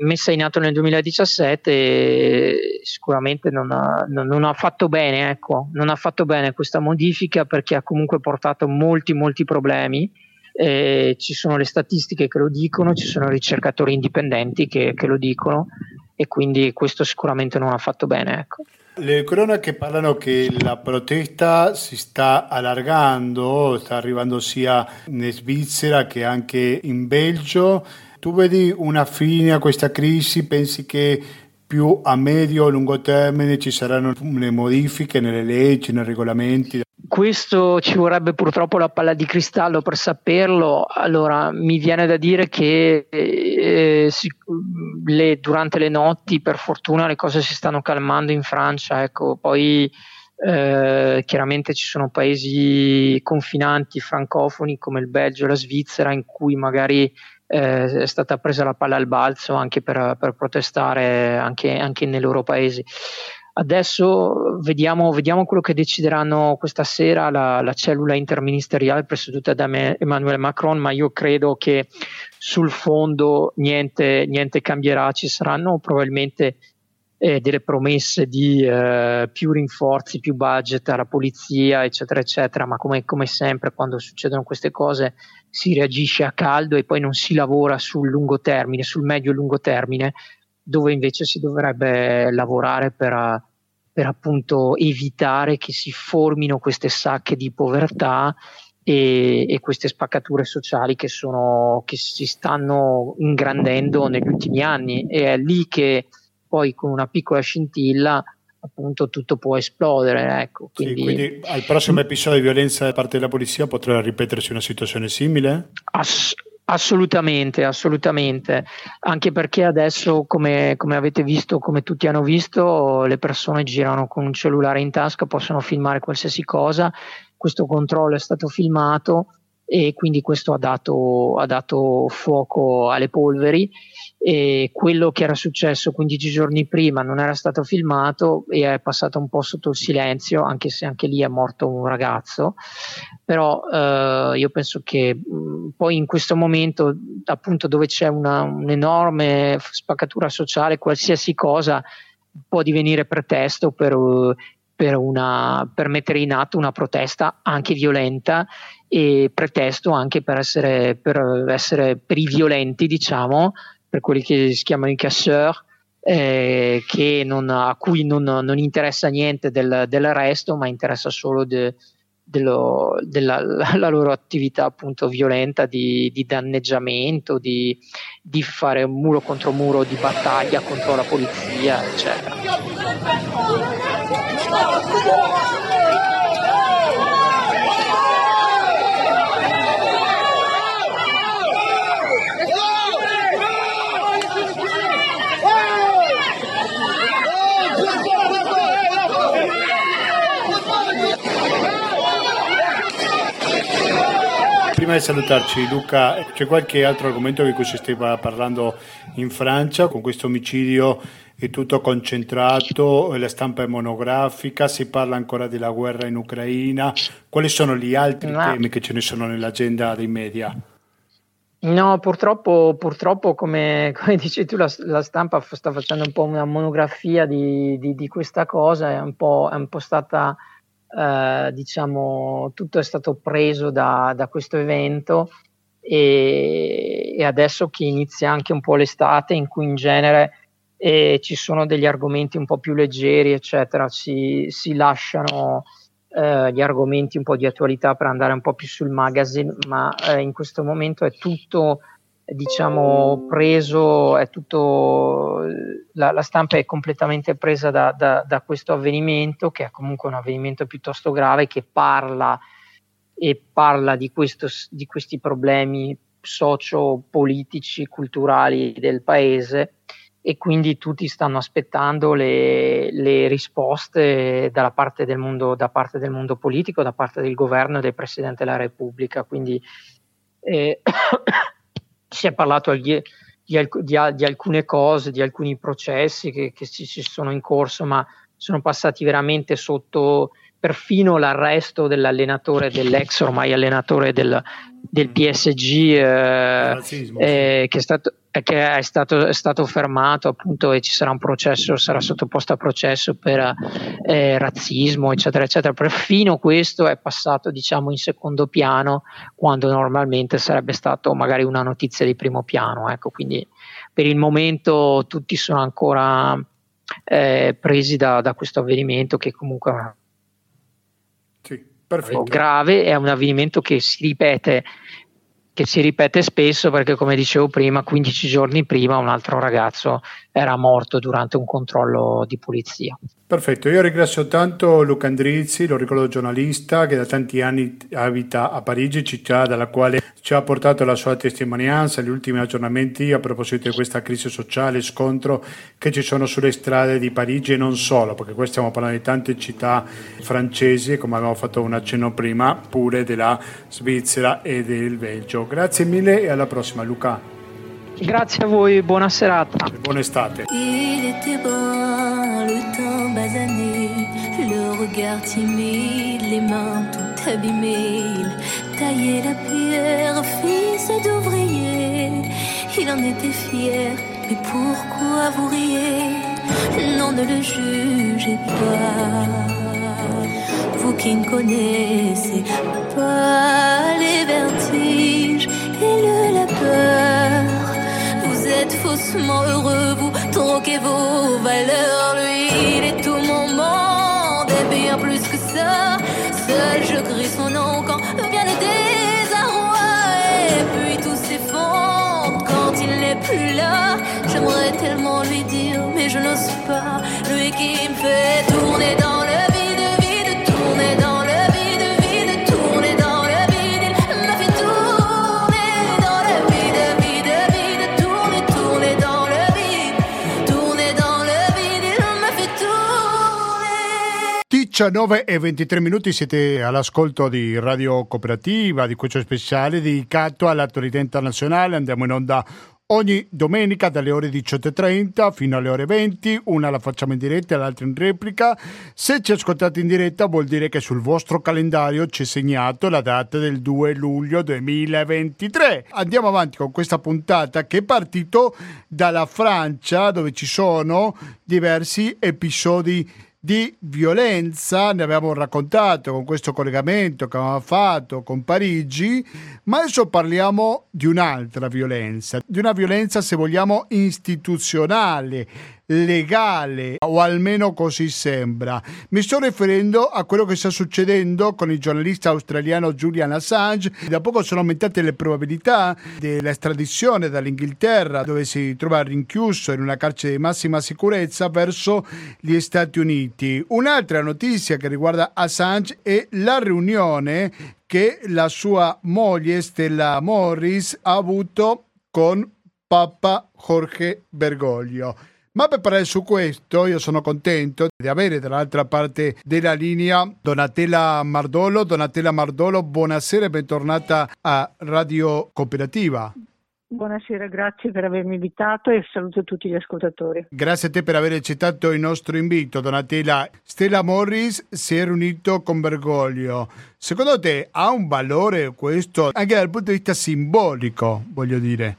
messa in atto nel 2017 e sicuramente non ha, non, non ha, fatto bene, ecco, non ha fatto bene questa modifica perché ha comunque portato molti, molti problemi. Eh, ci sono le statistiche che lo dicono, ci sono ricercatori indipendenti che, che lo dicono e quindi questo sicuramente non ha fatto bene. Ecco. Le cronache parlano che la protesta si sta allargando, sta arrivando sia in Svizzera che anche in Belgio. Tu vedi una fine a questa crisi? Pensi che più a medio o lungo termine ci saranno le modifiche nelle leggi, nei regolamenti? Questo ci vorrebbe purtroppo la palla di cristallo per saperlo. Allora, mi viene da dire che eh, si, le, durante le notti, per fortuna, le cose si stanno calmando in Francia. Ecco, poi eh, chiaramente ci sono paesi confinanti francofoni come il Belgio e la Svizzera in cui magari eh, è stata presa la palla al balzo anche per, per protestare anche, anche, nei loro paesi. Adesso vediamo, vediamo, quello che decideranno questa sera la, la cellula interministeriale presieduta da Emmanuel Macron, ma io credo che sul fondo niente, niente cambierà, ci saranno probabilmente eh, delle promesse di eh, più rinforzi, più budget alla polizia, eccetera, eccetera, ma come, come, sempre quando succedono queste cose si reagisce a caldo e poi non si lavora sul lungo termine, sul medio e lungo termine, dove invece si dovrebbe lavorare per, per appunto evitare che si formino queste sacche di povertà e, e, queste spaccature sociali che, sono, che si stanno ingrandendo negli ultimi anni. E è lì che poi con una piccola scintilla appunto tutto può esplodere. Ecco. Quindi, sì, quindi al prossimo episodio di violenza da parte della polizia potrà ripetersi una situazione simile? Ass- assolutamente, assolutamente. Anche perché adesso, come, come, avete visto, come tutti hanno visto, le persone girano con un cellulare in tasca, possono filmare qualsiasi cosa. Questo controllo è stato filmato e quindi questo ha dato, ha dato fuoco alle polveri. E quello che era successo 15 giorni prima non era stato filmato e è passato un po' sotto il silenzio, anche se anche lì è morto un ragazzo, però eh, io penso che mh, poi in questo momento appunto dove c'è una, un'enorme spaccatura sociale, qualsiasi cosa può divenire pretesto per, per, una, per mettere in atto una protesta anche violenta e pretesto anche per essere, per essere per i violenti, diciamo, per quelli che si chiamano i casseur, eh, non, a cui non, non, interessa niente del, dell'arresto, ma interessa solo de, dello, della loro attività appunto violenta di, di danneggiamento, di, di, fare muro contro muro di battaglia contro la polizia, eccetera. Prima di salutarci, Luca, c'è qualche altro argomento di cui si stava parlando in Francia con questo omicidio? È tutto concentrato, la stampa è monografica, si parla ancora della guerra in Ucraina. Quali sono gli altri no. temi che ce ne sono nell'agenda dei media? No, purtroppo, purtroppo come, come, dici tu, la, la, stampa sta facendo un po' una monografia di, di, di questa cosa, è un po', è un po stata eh, diciamo, tutto è stato preso da, da questo evento e, e, adesso che inizia anche un po' l'estate in cui in genere eh, ci sono degli argomenti un po' più leggeri, eccetera, si, si lasciano eh, gli argomenti un po' di attualità per andare un po' più sul magazine, ma eh, in questo momento è tutto diciamo preso, è tutto, la, la stampa è completamente presa da, da, da, questo avvenimento, che è comunque un avvenimento piuttosto grave, che parla e parla di, questo, di questi problemi socio-politici, culturali del paese e quindi tutti stanno aspettando le, le risposte dalla parte del mondo, da parte del mondo politico, da parte del governo e del Presidente della Repubblica. Quindi eh, si è parlato di, di, di, alcune cose, di alcuni processi che, che ci, ci, sono in corso, ma sono passati veramente sotto perfino l'arresto dell'allenatore, dell'ex ormai allenatore del, del PSG, eh, eh, che, è stato, che è, stato, è stato, fermato appunto e ci sarà un processo, sarà sottoposto a processo per eh, razzismo, eccetera, eccetera. Perfino questo è passato, diciamo, in secondo piano, quando normalmente sarebbe stato magari una notizia di primo piano. Ecco, quindi per il momento tutti sono ancora eh, presi da, da questo avvenimento che comunque è una Perfetto. grave, è un avvenimento che si ripete che si ripete spesso perché come dicevo prima 15 giorni prima un altro ragazzo era morto durante un controllo di polizia. Perfetto, io ringrazio tanto Luca Andrizzi, lo ricordo giornalista che da tanti anni abita a Parigi, città dalla quale ci ha portato la sua testimonianza, gli ultimi aggiornamenti a proposito di questa crisi sociale, scontro che ci sono sulle strade di Parigi e non solo, perché qui stiamo parlando di tante città francesi, come abbiamo fatto un accenno prima, pure della Svizzera e del Belgio. Grazie mille e alla prossima Luca. Grazie a voi, buona serata. Buona estate. Il était bon, le temps basané, le regard timide, les mains tout abîmées. Il taillait la pierre, fils d'ouvrier. Il en était fier, mais pourquoi vous riez? Non, ne le jugez pas. Vous qui ne connaissez pas les vertiges et le labeur êtes faussement heureux, vous troquez vos valeurs. Lui, il est tout mon monde et bien plus que ça. Seul je crie son nom quand vient le désarroi. Et puis tout s'effondre quand il n'est plus là. J'aimerais tellement lui dire, mais je n'ose pas. Lui qui me fait tourner dans 19 e 23 minuti siete all'ascolto di Radio Cooperativa, di questo speciale dedicato all'attualità internazionale. Andiamo in onda ogni domenica dalle ore 18.30 fino alle ore 20, una la facciamo in diretta e l'altra in replica. Se ci ascoltate in diretta vuol dire che sul vostro calendario c'è segnato la data del 2 luglio 2023. Andiamo avanti con questa puntata che è partito dalla Francia dove ci sono diversi episodi di violenza, ne abbiamo raccontato con questo collegamento che avevamo fatto con Parigi, ma adesso parliamo di un'altra violenza, di una violenza se vogliamo istituzionale, legale, o almeno così sembra. Mi sto riferendo a quello che sta succedendo con il giornalista australiano Julian Assange. Da poco sono aumentate le probabilità dell'estradizione dall'Inghilterra, dove si trova rinchiuso in una carcere di massima sicurezza, verso gli Stati Uniti. Un'altra notizia che riguarda Assange è la riunione che la sua moglie Stella Morris ha avuto con Papa Jorge Bergoglio. Ma per parlare su questo io sono contento di avere dall'altra parte della linea Donatella Mardolo. Donatella Mardolo, buonasera e bentornata a Radio Cooperativa. Buonasera, grazie per avermi invitato e saluto tutti gli ascoltatori. Grazie a te per aver accettato il nostro invito, Donatella. Stella Morris si è riunito con Bergoglio. Secondo te ha un valore questo anche dal punto di vista simbolico, voglio dire?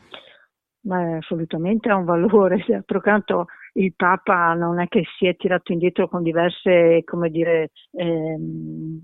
Ma assolutamente ha un valore, pertanto il Papa non è che si è tirato indietro con diverse, come dire, ehm,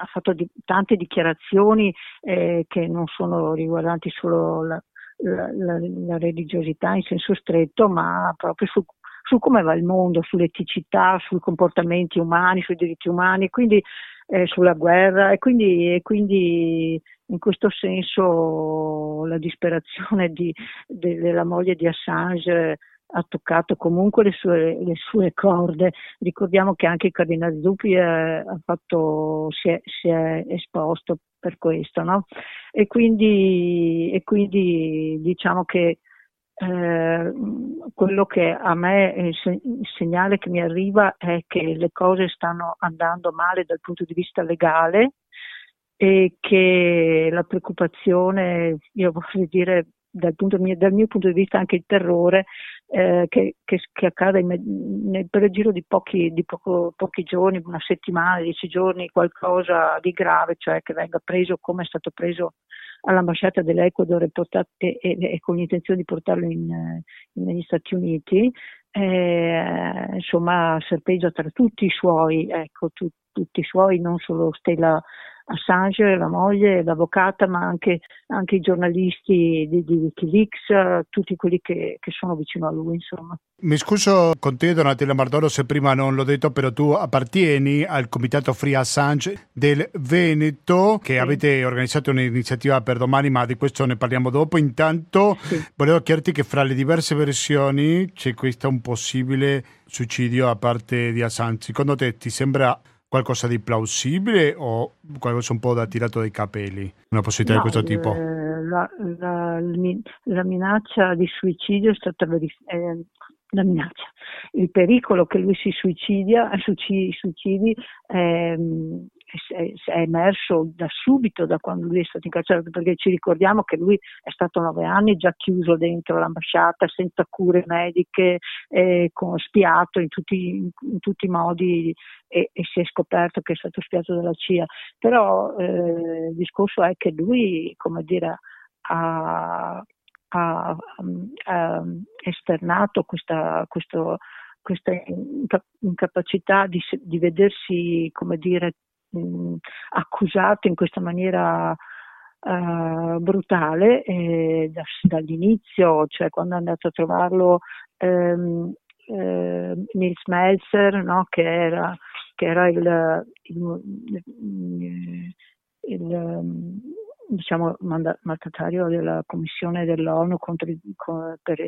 ha fatto di, tante dichiarazioni eh, che non sono riguardanti solo la, la, la, la, religiosità in senso stretto, ma proprio su, su come va il mondo, sull'eticità, sui comportamenti umani, sui diritti umani. Quindi eh, sulla guerra e quindi, e quindi, in questo senso la disperazione di, de, della moglie di Assange ha toccato comunque le sue, le sue corde. Ricordiamo che anche il cardinale Zuppi eh, fatto, si, è, si, è, esposto per questo, no? E quindi, e quindi diciamo che eh, quello che a me il segnale che mi arriva è che le cose stanno andando male dal punto di vista legale e che la preoccupazione, io voglio dire dal, mio, dal mio punto di vista anche il terrore eh, che, che, che, accada in, nel, per il giro di, pochi, di poco, pochi, giorni, una settimana, dieci giorni, qualcosa di grave, cioè che venga preso come è stato preso all'ambasciata dell'Ecuador e, portate, e, e con l'intenzione di portarlo in, in, negli Stati Uniti, eh, insomma serpeggia tra tutti i suoi, ecco, tu, tutti i suoi, non solo Stella Assange, la moglie, l'avvocata, ma anche, anche i giornalisti di, di Wikileaks, tutti quelli che, che, sono vicino a lui, insomma. Mi scuso con te, Donatella Mardoro, se prima non l'ho detto, però tu appartieni al Comitato Free Assange del Veneto, che sì. avete organizzato un'iniziativa per domani, ma di questo ne parliamo dopo. Intanto sì. volevo chiederti che fra le diverse versioni c'è questa un possibile suicidio da parte di Assange. Secondo te ti sembra qualcosa di plausibile o qualcosa un po' da tirato dai capelli? Una possibilità no, di questo tipo? Eh, la, la, la, minaccia di suicidio è stata verificata. Eh, la minaccia, il pericolo che lui si suicidia, suicidi, ehm, è, emerso da subito, da quando lui è stato incarcerato, perché ci ricordiamo che lui è stato nove anni già chiuso dentro l'ambasciata senza cure mediche, eh, con, spiato in tutti, in tutti i modi e, e, si è scoperto che è stato spiato dalla CIA. Però eh, il discorso è che lui, come dire, ha, ha, ha esternato questa, questo, questa incapacità di, di vedersi, come dire, mh, accusato in questa maniera uh, brutale eh, da, dall'inizio, cioè quando è andato a trovarlo ehm, eh, Nils Melzer, no, che era, che era il, il, il, il diciamo, mandatario della Commissione dell'ONU contro, per,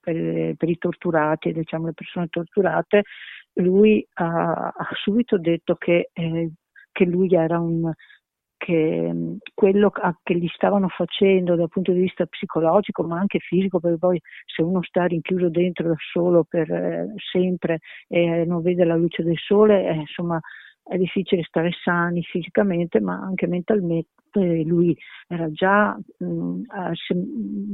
per, per, i torturati, diciamo, le persone torturate, lui ha, ha subito detto che, eh, che lui era un, che quello che gli stavano facendo dal punto di vista psicologico ma anche fisico perché poi se uno sta rinchiuso dentro da solo per eh, sempre e non vede la luce del sole eh, insomma è difficile stare sani fisicamente ma anche mentalmente lui era già, mh,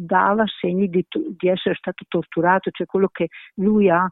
dava segni di, di, essere stato torturato, cioè quello che lui ha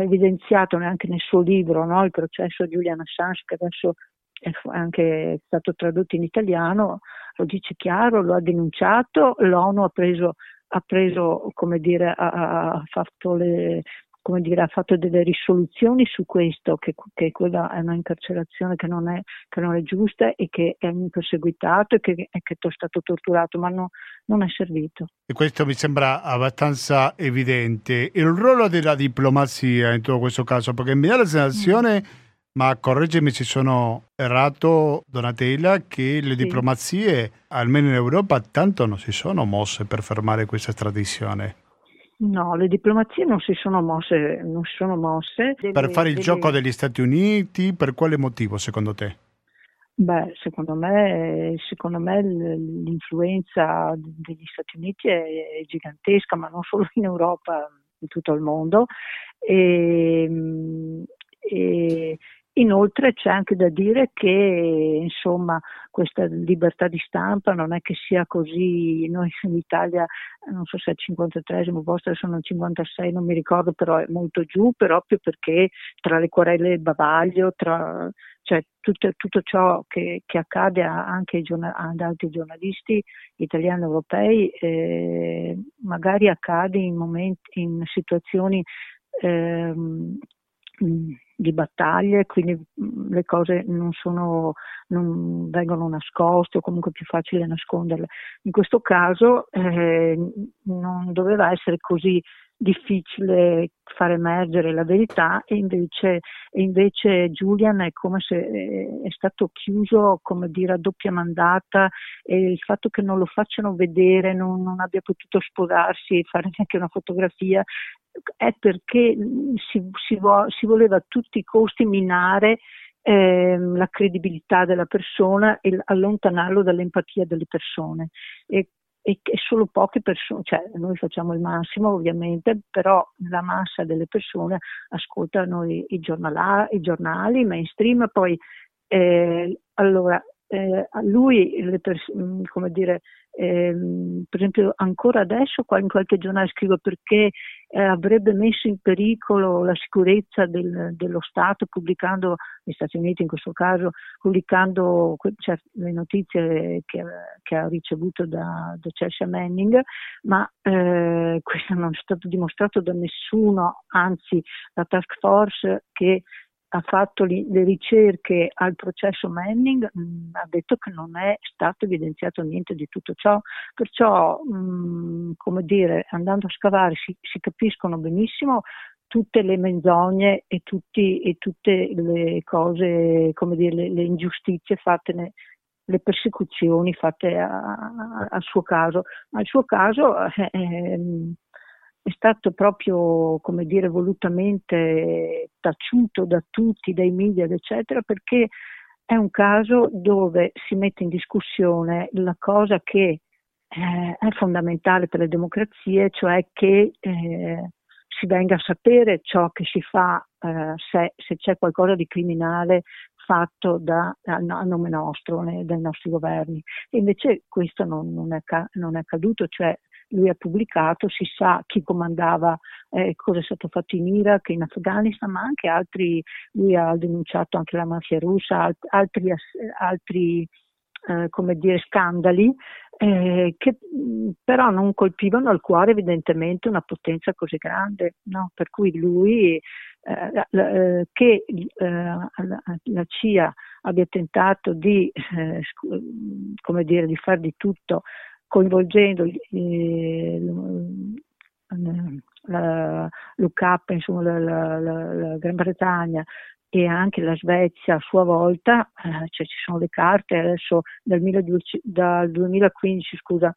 evidenziato anche nel suo libro, no? il processo di Julian Assange che adesso è anche stato tradotto in italiano, lo dice chiaro, lo ha denunciato, l'ONU ha preso, ha preso come dire, ha, ha fatto le, come dire, ha fatto delle risoluzioni su questo, che, che quella è una incarcerazione che non è, che non è giusta e che è un perseguitato e che, e che è stato torturato, ma no, non è servito. E questo mi sembra abbastanza evidente. Il ruolo della diplomazia in tutto questo caso, perché mi dà la sensazione... Mm. Ma correggimi se sono errato, Donatella, che le sì. diplomazie, almeno in Europa, tanto non si sono mosse per fermare questa estradizione. No, le diplomazie non si sono mosse. Non si sono mosse. Deve, per fare il deve... gioco degli Stati Uniti, per quale motivo secondo te? Beh, secondo me, secondo me l'influenza degli Stati Uniti è gigantesca, ma non solo in Europa, in tutto il mondo. E, e, Inoltre c'è anche da dire che insomma, questa libertà di stampa non è che sia così, noi in Italia non so se è il 53 posto, sono il 56, non mi ricordo, però è molto giù proprio perché tra le querele e il bavaglio, tra, cioè tutto, tutto ciò che, che, accade anche ad altri giornalisti italiani e europei eh, magari accade in, momenti, in situazioni eh, di battaglie, quindi mm, le cose non, sono, non vengono nascoste o comunque è più facile nasconderle. In questo caso eh, non doveva essere così difficile far emergere la verità e invece, e invece Julian è come se eh, è stato chiuso come dire a doppia mandata e il fatto che non lo facciano vedere, non, non abbia potuto sposarsi e fare neanche una fotografia è perché si, si, vo, si voleva a tutti i costi minare eh, la credibilità della persona e allontanarlo dall'empatia delle persone. E, e, e solo poche persone, cioè noi facciamo il massimo ovviamente, però la massa delle persone ascoltano i, i, giornala, i giornali, mainstream, poi eh, allora eh, a lui, pers- mm, come dire, ehm, per esempio ancora adesso in qualche giornale scrivo perché eh, avrebbe messo in pericolo la sicurezza del, dello Stato pubblicando, negli Stati Uniti in questo caso, pubblicando cioè, le notizie che, che, ha ricevuto da, da Chelsea Manning, ma eh, questo non è stato dimostrato da nessuno, anzi la task force che ha fatto le ricerche al processo Manning mh, mm, ha detto che non è stato evidenziato niente di tutto ciò, perciò mh, mm, come dire, andando a scavare si, si, capiscono benissimo tutte le menzogne e, tutti, e tutte le cose, come dire, le, le ingiustizie fatte ne, le persecuzioni fatte al suo caso, ma il suo caso eh, eh, è stato proprio, come dire, volutamente taciuto da tutti, dai media, eccetera, perché è un caso dove si mette in discussione la cosa che eh, è fondamentale per le democrazie, cioè che eh, si venga a sapere ciò che si fa, eh, se, se, c'è qualcosa di criminale fatto da, a, nome nostro, né, dai nostri governi. Invece questo non, non, è, non è accaduto, cioè lui ha pubblicato, si sa chi comandava, eh, cosa è stato fatto in Iraq, in Afghanistan, ma anche altri, lui ha denunciato anche la mafia russa, alt, altri, altri eh, come dire, scandali eh, che però non colpivano al cuore evidentemente una potenza così grande, no? per cui lui eh, eh che eh, la CIA abbia tentato di, eh, come dire, di fare di tutto coinvolgendo eh, la, l'UK, insomma, la, la, la, Gran Bretagna e anche la Svezia a sua volta, eh, cioè ci sono le carte adesso dal, 12, dal 2015, scusa,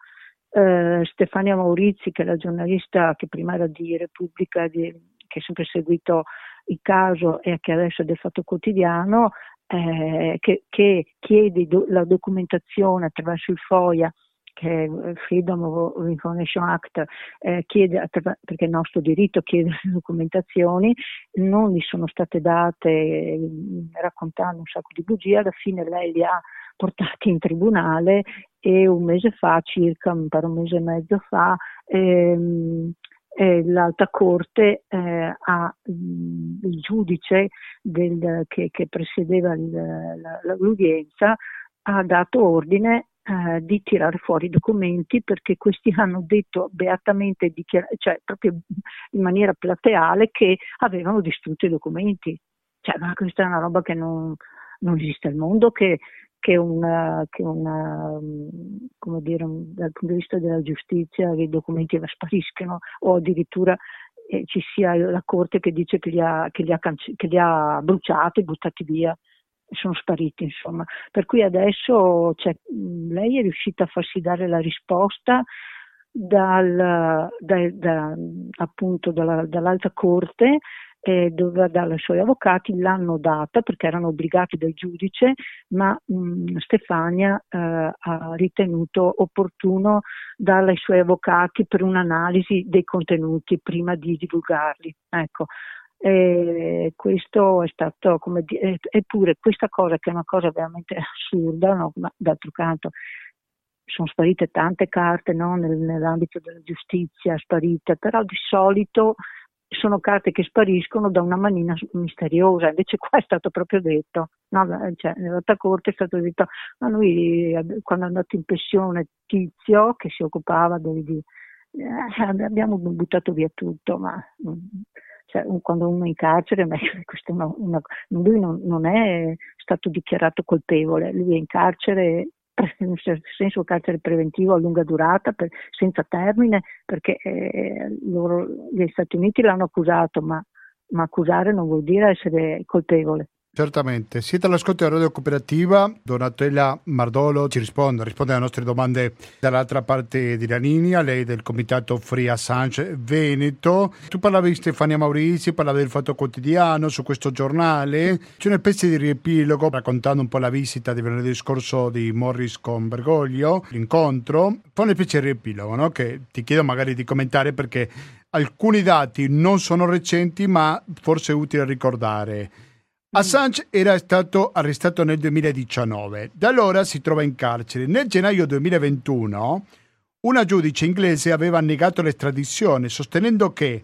eh, Stefania Maurizi, che è la giornalista che prima era di Repubblica, di, che ha sempre seguito il caso e che adesso è del Fatto Quotidiano, eh, che, che, chiede do, la documentazione attraverso il FOIA che è Freedom of Information Act eh, chiede, perché è nostro diritto chiedere documentazioni, non gli sono state date eh, raccontando un sacco di bugie, alla fine lei li ha portati in tribunale e un mese fa, circa, un mese e mezzo fa, ehm, eh, l'alta corte eh, ha mm, il giudice del, che, che, presiedeva l'udienza ha dato ordine eh, di tirare fuori i documenti perché questi hanno detto beatamente, cioè proprio in maniera plateale, che avevano distrutto i documenti. Cioè, ma questa è una roba che non, non esiste al mondo, che, che, una, che una, come dire, dal punto di vista della giustizia i documenti spariscono o addirittura eh, ci sia la Corte che dice che li ha, che li ha, che li ha bruciati, buttati via sono spariti insomma. Per cui adesso cioè, lei è riuscita a farsi dare la risposta dal, da, da, appunto dalla, dall'alta corte eh, dove dai suoi avvocati l'hanno data perché erano obbligati dal giudice, ma mh, Stefania eh, ha ritenuto opportuno darla ai suoi avvocati per un'analisi dei contenuti prima di divulgarli. Ecco, questo è stato come dire, eppure questa cosa che è una cosa veramente assurda, no? ma d'altro canto sono sparite tante carte no? Nel, nell'ambito della giustizia, sparite, però di solito sono carte che spariscono da una manina misteriosa, invece qua è stato proprio detto, no? cioè, nell'alta corte è stato detto, ma noi quando è andato in pensione Tizio, che si occupava di, eh, abbiamo buttato via tutto, ma cioè, quando uno è in carcere, una, una, lui non, non, è stato dichiarato colpevole, lui è in carcere, in senso carcere preventivo a lunga durata, per, senza termine, perché eh, loro, gli Stati Uniti l'hanno accusato, ma, ma accusare non vuol dire essere colpevole. Certamente, siete all'ascolto della Radio Cooperativa, Donatella Mardolo ci risponde, risponde alle nostre domande dall'altra parte della linea, lei del comitato Free Assange Veneto. Tu parlavi di Stefania Maurizi, parlavi del Fatto Quotidiano su questo giornale, c'è una specie di riepilogo raccontando un po' la visita di venerdì scorso di Morris con Bergoglio, l'incontro, fa una specie di riepilogo no? che ti chiedo magari di commentare perché alcuni dati non sono recenti ma forse è utile ricordare. Assange era stato arrestato nel 2019, da allora si trova in carcere. Nel gennaio 2021 una giudice inglese aveva negato l'estradizione sostenendo che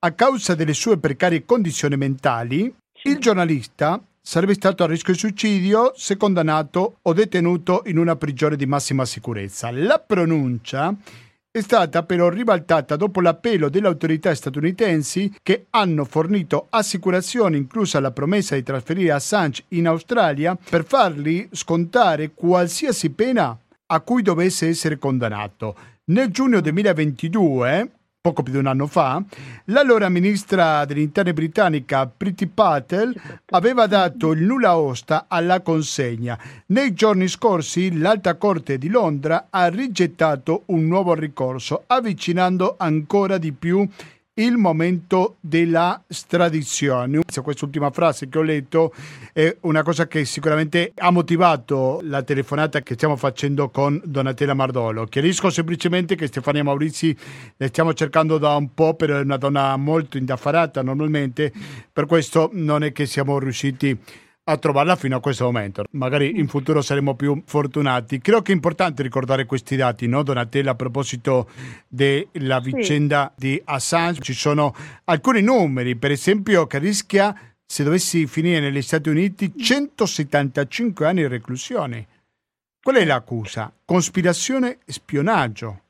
a causa delle sue precarie condizioni mentali il giornalista sarebbe stato a rischio di suicidio se condannato o detenuto in una prigione di massima sicurezza. La pronuncia è stata però ribaltata dopo l'appello delle autorità statunitensi che hanno fornito assicurazioni, inclusa la promessa di trasferire Assange in Australia, per fargli scontare qualsiasi pena a cui dovesse essere condannato. Nel giugno 2022 poco più di un anno fa, l'allora ministra degli interni britannica Priti Patel aveva dato il nulla osta alla consegna. Nei giorni scorsi l'Alta Corte di Londra ha rigettato un nuovo ricorso, avvicinando ancora di più il momento della stradizione. Quest'ultima frase che ho letto è una cosa che sicuramente ha motivato la telefonata che stiamo facendo con Donatella Mardolo. Chiarisco semplicemente che Stefania Maurizi le stiamo cercando da un po', però è una donna molto indaffarata normalmente, per questo non è che siamo riusciti a trovarla fino a questo momento. Magari in futuro saremo più fortunati. Credo che è importante ricordare questi dati, no, Donatella, a proposito della vicenda sì. di Assange. Ci sono alcuni numeri, per esempio, che rischia, se dovessi finire negli Stati Uniti, 175 anni di reclusione. Qual è l'accusa? Cospirazione e spionaggio.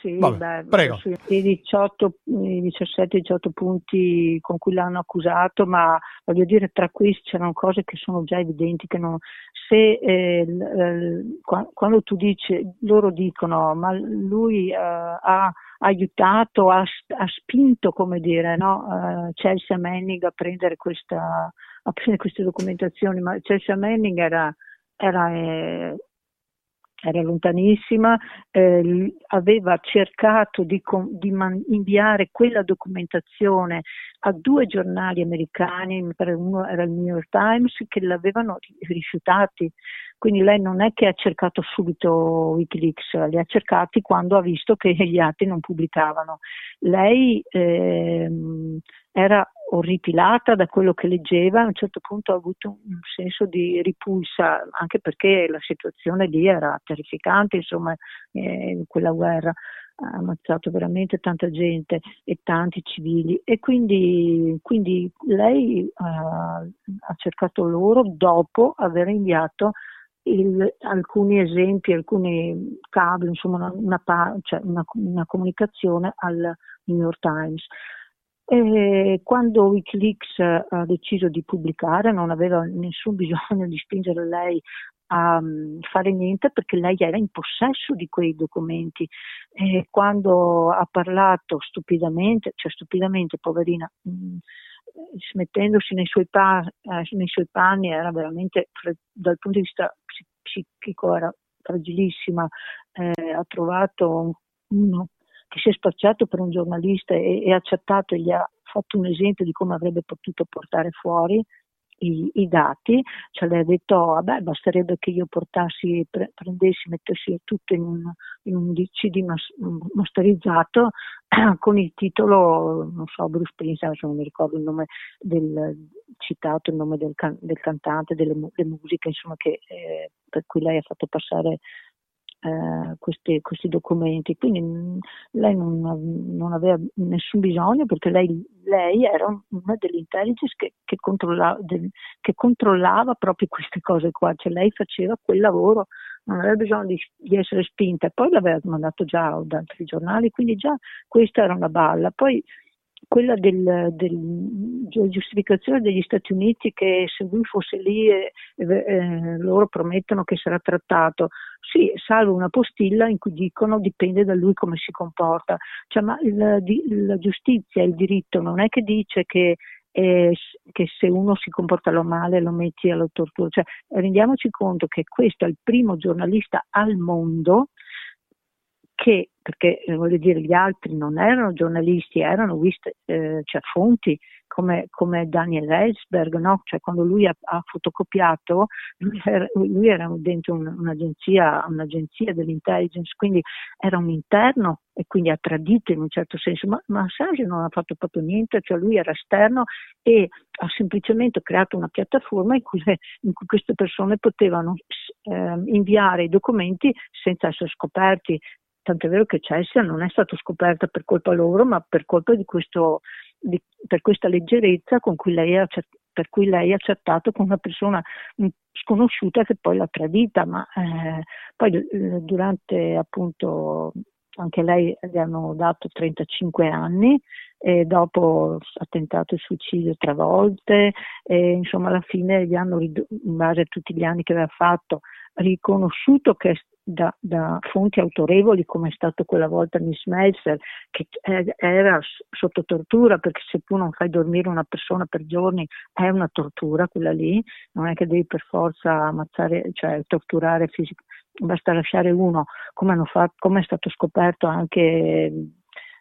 Sì, Vabbè, beh, prego. I 18, 17-18 punti con cui l'hanno accusato, ma voglio dire, tra questi c'erano cose che sono già evidenti che non, se eh, eh, quando tu dici, loro dicono, ma lui eh, ha aiutato, ha, ha, spinto, come dire, no? uh, Chelsea Manning a prendere, questa, a prendere queste documentazioni, ma Chelsea Manning era, era eh, era lontanissima, eh, aveva cercato di, di man- inviare quella documentazione a due giornali americani, uno era il New York Times, che l'avevano rifiutati Quindi lei non è che ha cercato subito Wikileaks, li ha cercati quando ha visto che gli altri non pubblicavano. Lei ehm, era orripilata da quello che leggeva, a un certo punto ha avuto un senso di ripulsa, anche perché la situazione lì era terrificante, insomma, eh, quella guerra ha ammazzato veramente tanta gente e tanti civili e quindi, quindi lei uh, ha cercato loro dopo aver inviato il, alcuni esempi, alcuni cavi, insomma una, una, cioè una, una comunicazione al New York Times. E quando Wikileaks ha deciso di pubblicare non aveva nessun bisogno di spingere lei a um, fare niente perché lei era in possesso di quei documenti e quando ha parlato stupidamente, cioè stupidamente poverina, mm, smettendosi nei suoi, pa- eh, nei suoi, panni era veramente dal punto di vista psichico era fragilissima, eh, ha trovato uno che si è spacciato per un giornalista e, ha chattato e gli ha fatto un esempio di come avrebbe potuto portare fuori i, i dati, cioè le ha detto vabbè basterebbe che io portassi, pre- prendessi, mettessi tutto in un, in un CD mas- masterizzato con il titolo, non so, Bruce Springsteen, non mi ricordo il nome del citato, il nome del, can- del cantante, delle, mu- musiche, insomma, che, eh, per cui lei ha fatto passare eh, questi, questi, documenti. Quindi mh, lei non, non, aveva nessun bisogno perché lei, lei era una delle intelligence che, che, controllava, del, che, controllava, proprio queste cose qua, cioè lei faceva quel lavoro, non aveva bisogno di, di essere spinta poi l'aveva mandato già da altri giornali, quindi già questa era una balla. Poi quella del, del, della giustificazione degli Stati Uniti che se lui fosse lì eh, eh, loro promettono che sarà trattato, sì, salvo una postilla in cui dicono dipende da lui come si comporta, cioè, ma il, di, la giustizia, il diritto non è che dice che eh, che se uno si comporta male lo metti alla tortura. Cioè, rendiamoci conto che questo è il primo giornalista al mondo che, perché eh, voglio dire, gli altri non erano giornalisti, erano viste, eh, cioè, fonti come, come Daniel Ellsberg, no? cioè, quando lui ha, ha fotocopiato, lui era, lui era dentro un, un'agenzia, un'agenzia, dell'intelligence, quindi era un interno e quindi ha tradito in un certo senso, ma, ma Assange non ha fatto proprio niente, cioè lui era esterno e ha semplicemente creato una piattaforma in cui, in cui queste persone potevano eh, inviare i documenti senza essere scoperti, tant'è vero che Chelsea non è stato scoperta per colpa loro, ma per colpa di, questo, di per questa leggerezza con cui lei ha, per cui lei ha accettato con una persona sconosciuta che poi l'ha tradita, ma eh, poi eh, durante appunto anche lei gli hanno dato 35 anni e dopo ha tentato il suicidio tre volte e insomma alla fine gli hanno in base a tutti gli anni che aveva fatto riconosciuto che da, da, fonti autorevoli come è stato quella volta Miss Meltzer che era sotto tortura perché se tu non fai dormire una persona per giorni è una tortura quella lì. Non è che devi per forza ammazzare cioè torturare fisicamente basta lasciare uno come, fatto, come è stato scoperto anche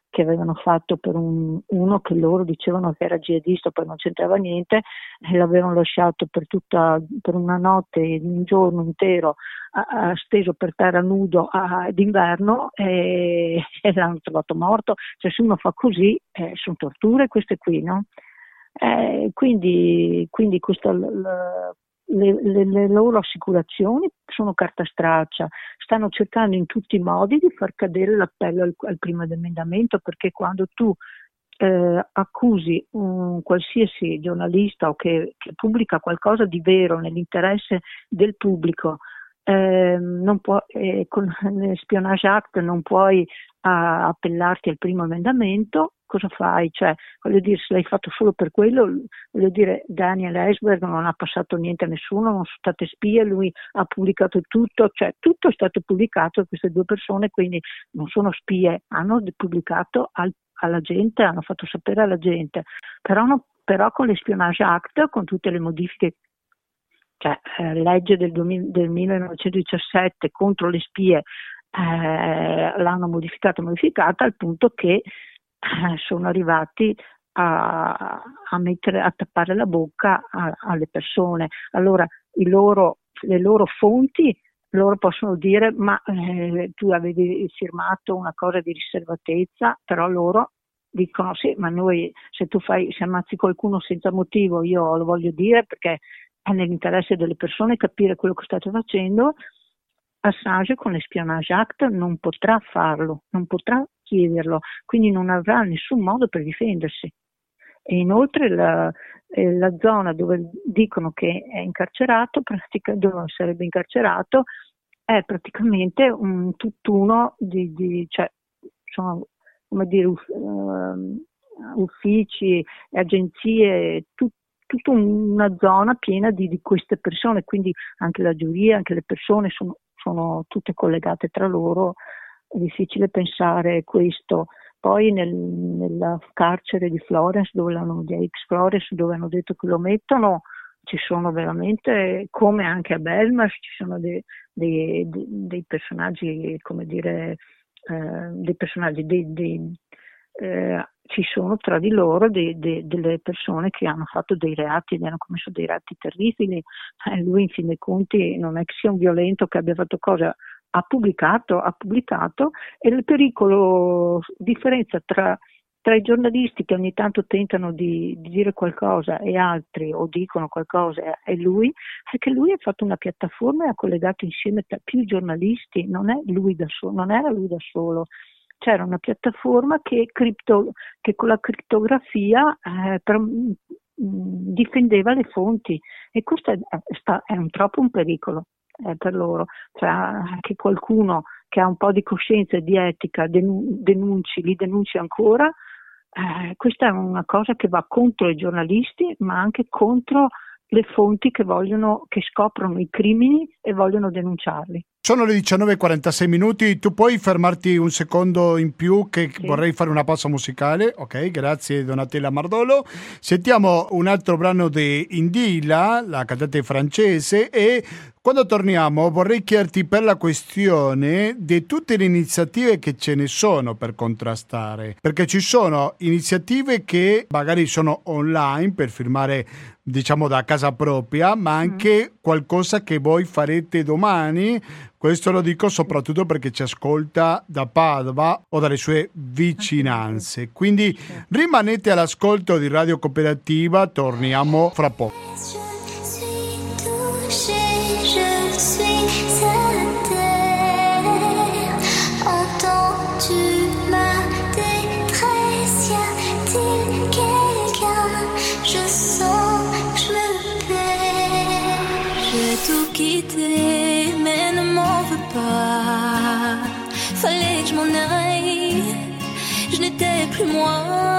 che avevano fatto per un, uno che loro dicevano che era jihadista, poi non c'entrava niente, e l'avevano lasciato per, tutta, per una notte, un giorno intero, a, a, steso per terra nudo a, d'inverno e, e, l'hanno trovato morto. Cioè se uno fa così eh, sono torture queste qui, no? Eh, quindi, quindi questo, l, le, le, le, loro assicurazioni sono carta straccia, stanno cercando in tutti i modi di far cadere l'appello al, al primo emendamento perché quando tu eh, accusi un qualsiasi giornalista o che, che, pubblica qualcosa di vero nell'interesse del pubblico, eh, può, eh, con l'Espionage Act non puoi a, appellarti al primo emendamento, cosa fai? Cioè, voglio dire, se l'hai fatto solo per quello, voglio dire, Daniel Eisberg non ha passato niente a nessuno, non sono state spie, lui ha pubblicato tutto, cioè tutto è stato pubblicato, queste due persone quindi non sono spie, hanno pubblicato al, alla gente, hanno fatto sapere alla gente, però, no, però con l'Espionage Act, con tutte le modifiche cioè eh, legge del, 2000, del, 1917 contro le spie eh, l'hanno modificata modificata al punto che eh, sono arrivati a, a, mettere, a tappare la bocca a, alle persone. Allora loro le loro fonti loro possono dire ma eh, tu avevi firmato una cosa di riservatezza, però loro dicono sì, ma noi se tu fai, se ammazzi qualcuno senza motivo, io lo voglio dire perché è nell'interesse delle persone capire quello che state facendo, Assange con l'Espionage Act non potrà farlo, non potrà chiederlo, quindi non avrà nessun modo per difendersi. E inoltre la, eh, la zona dove dicono che è incarcerato, pratica, dove sarebbe incarcerato, è praticamente un tutt'uno di, di cioè, sono come dire, uh, uffici, agenzie, tut, tutta una zona piena di, di, queste persone, quindi anche la giuria, anche le persone sono, sono tutte collegate tra loro, è difficile pensare questo. Poi nel, nel carcere di Florence, dove l'hanno, di ex Florence, dove hanno detto che lo mettono, ci sono veramente, come anche a Belmarsh, ci sono dei, dei, dei personaggi, come dire, eh, dei personaggi, dei, dei, eh, ci sono tra di loro delle persone che hanno fatto dei reati, hanno commesso dei reati terribili. Eh, lui, in fin dei conti, non è che sia un violento che abbia fatto cosa, ha pubblicato, ha pubblicato e il pericolo, differenza tra tra i giornalisti che ogni tanto tentano di, di, dire qualcosa e altri o dicono qualcosa e lui, è che lui ha fatto una piattaforma e ha collegato insieme più giornalisti, non, lui solo, non era lui da solo, c'era una piattaforma che, cripto, che con la crittografia eh, per, mh, difendeva le fonti e questo è, è un, troppo un pericolo eh, per loro, cioè che qualcuno che ha un po' di coscienza e di etica denunci, li denunci ancora, eh, questa è una cosa che va contro i giornalisti, ma anche contro le fonti che, vogliono, che scoprono i crimini e vogliono denunciarli. Sono le 19.46 minuti, tu puoi fermarti un secondo in più che sì. vorrei fare una pausa musicale, ok? Grazie Donatella Mardolo. Sentiamo un altro brano di Indila, la cantante francese e quando torniamo vorrei chiederti per la questione di tutte le iniziative che ce ne sono per contrastare, perché ci sono iniziative che magari sono online per firmare diciamo da casa propria, ma anche mm. qualcosa che voi farete domani questo lo dico soprattutto perché ci ascolta da Padova o dalle sue vicinanze. Quindi rimanete all'ascolto di Radio Cooperativa, torniamo fra poco. Moi,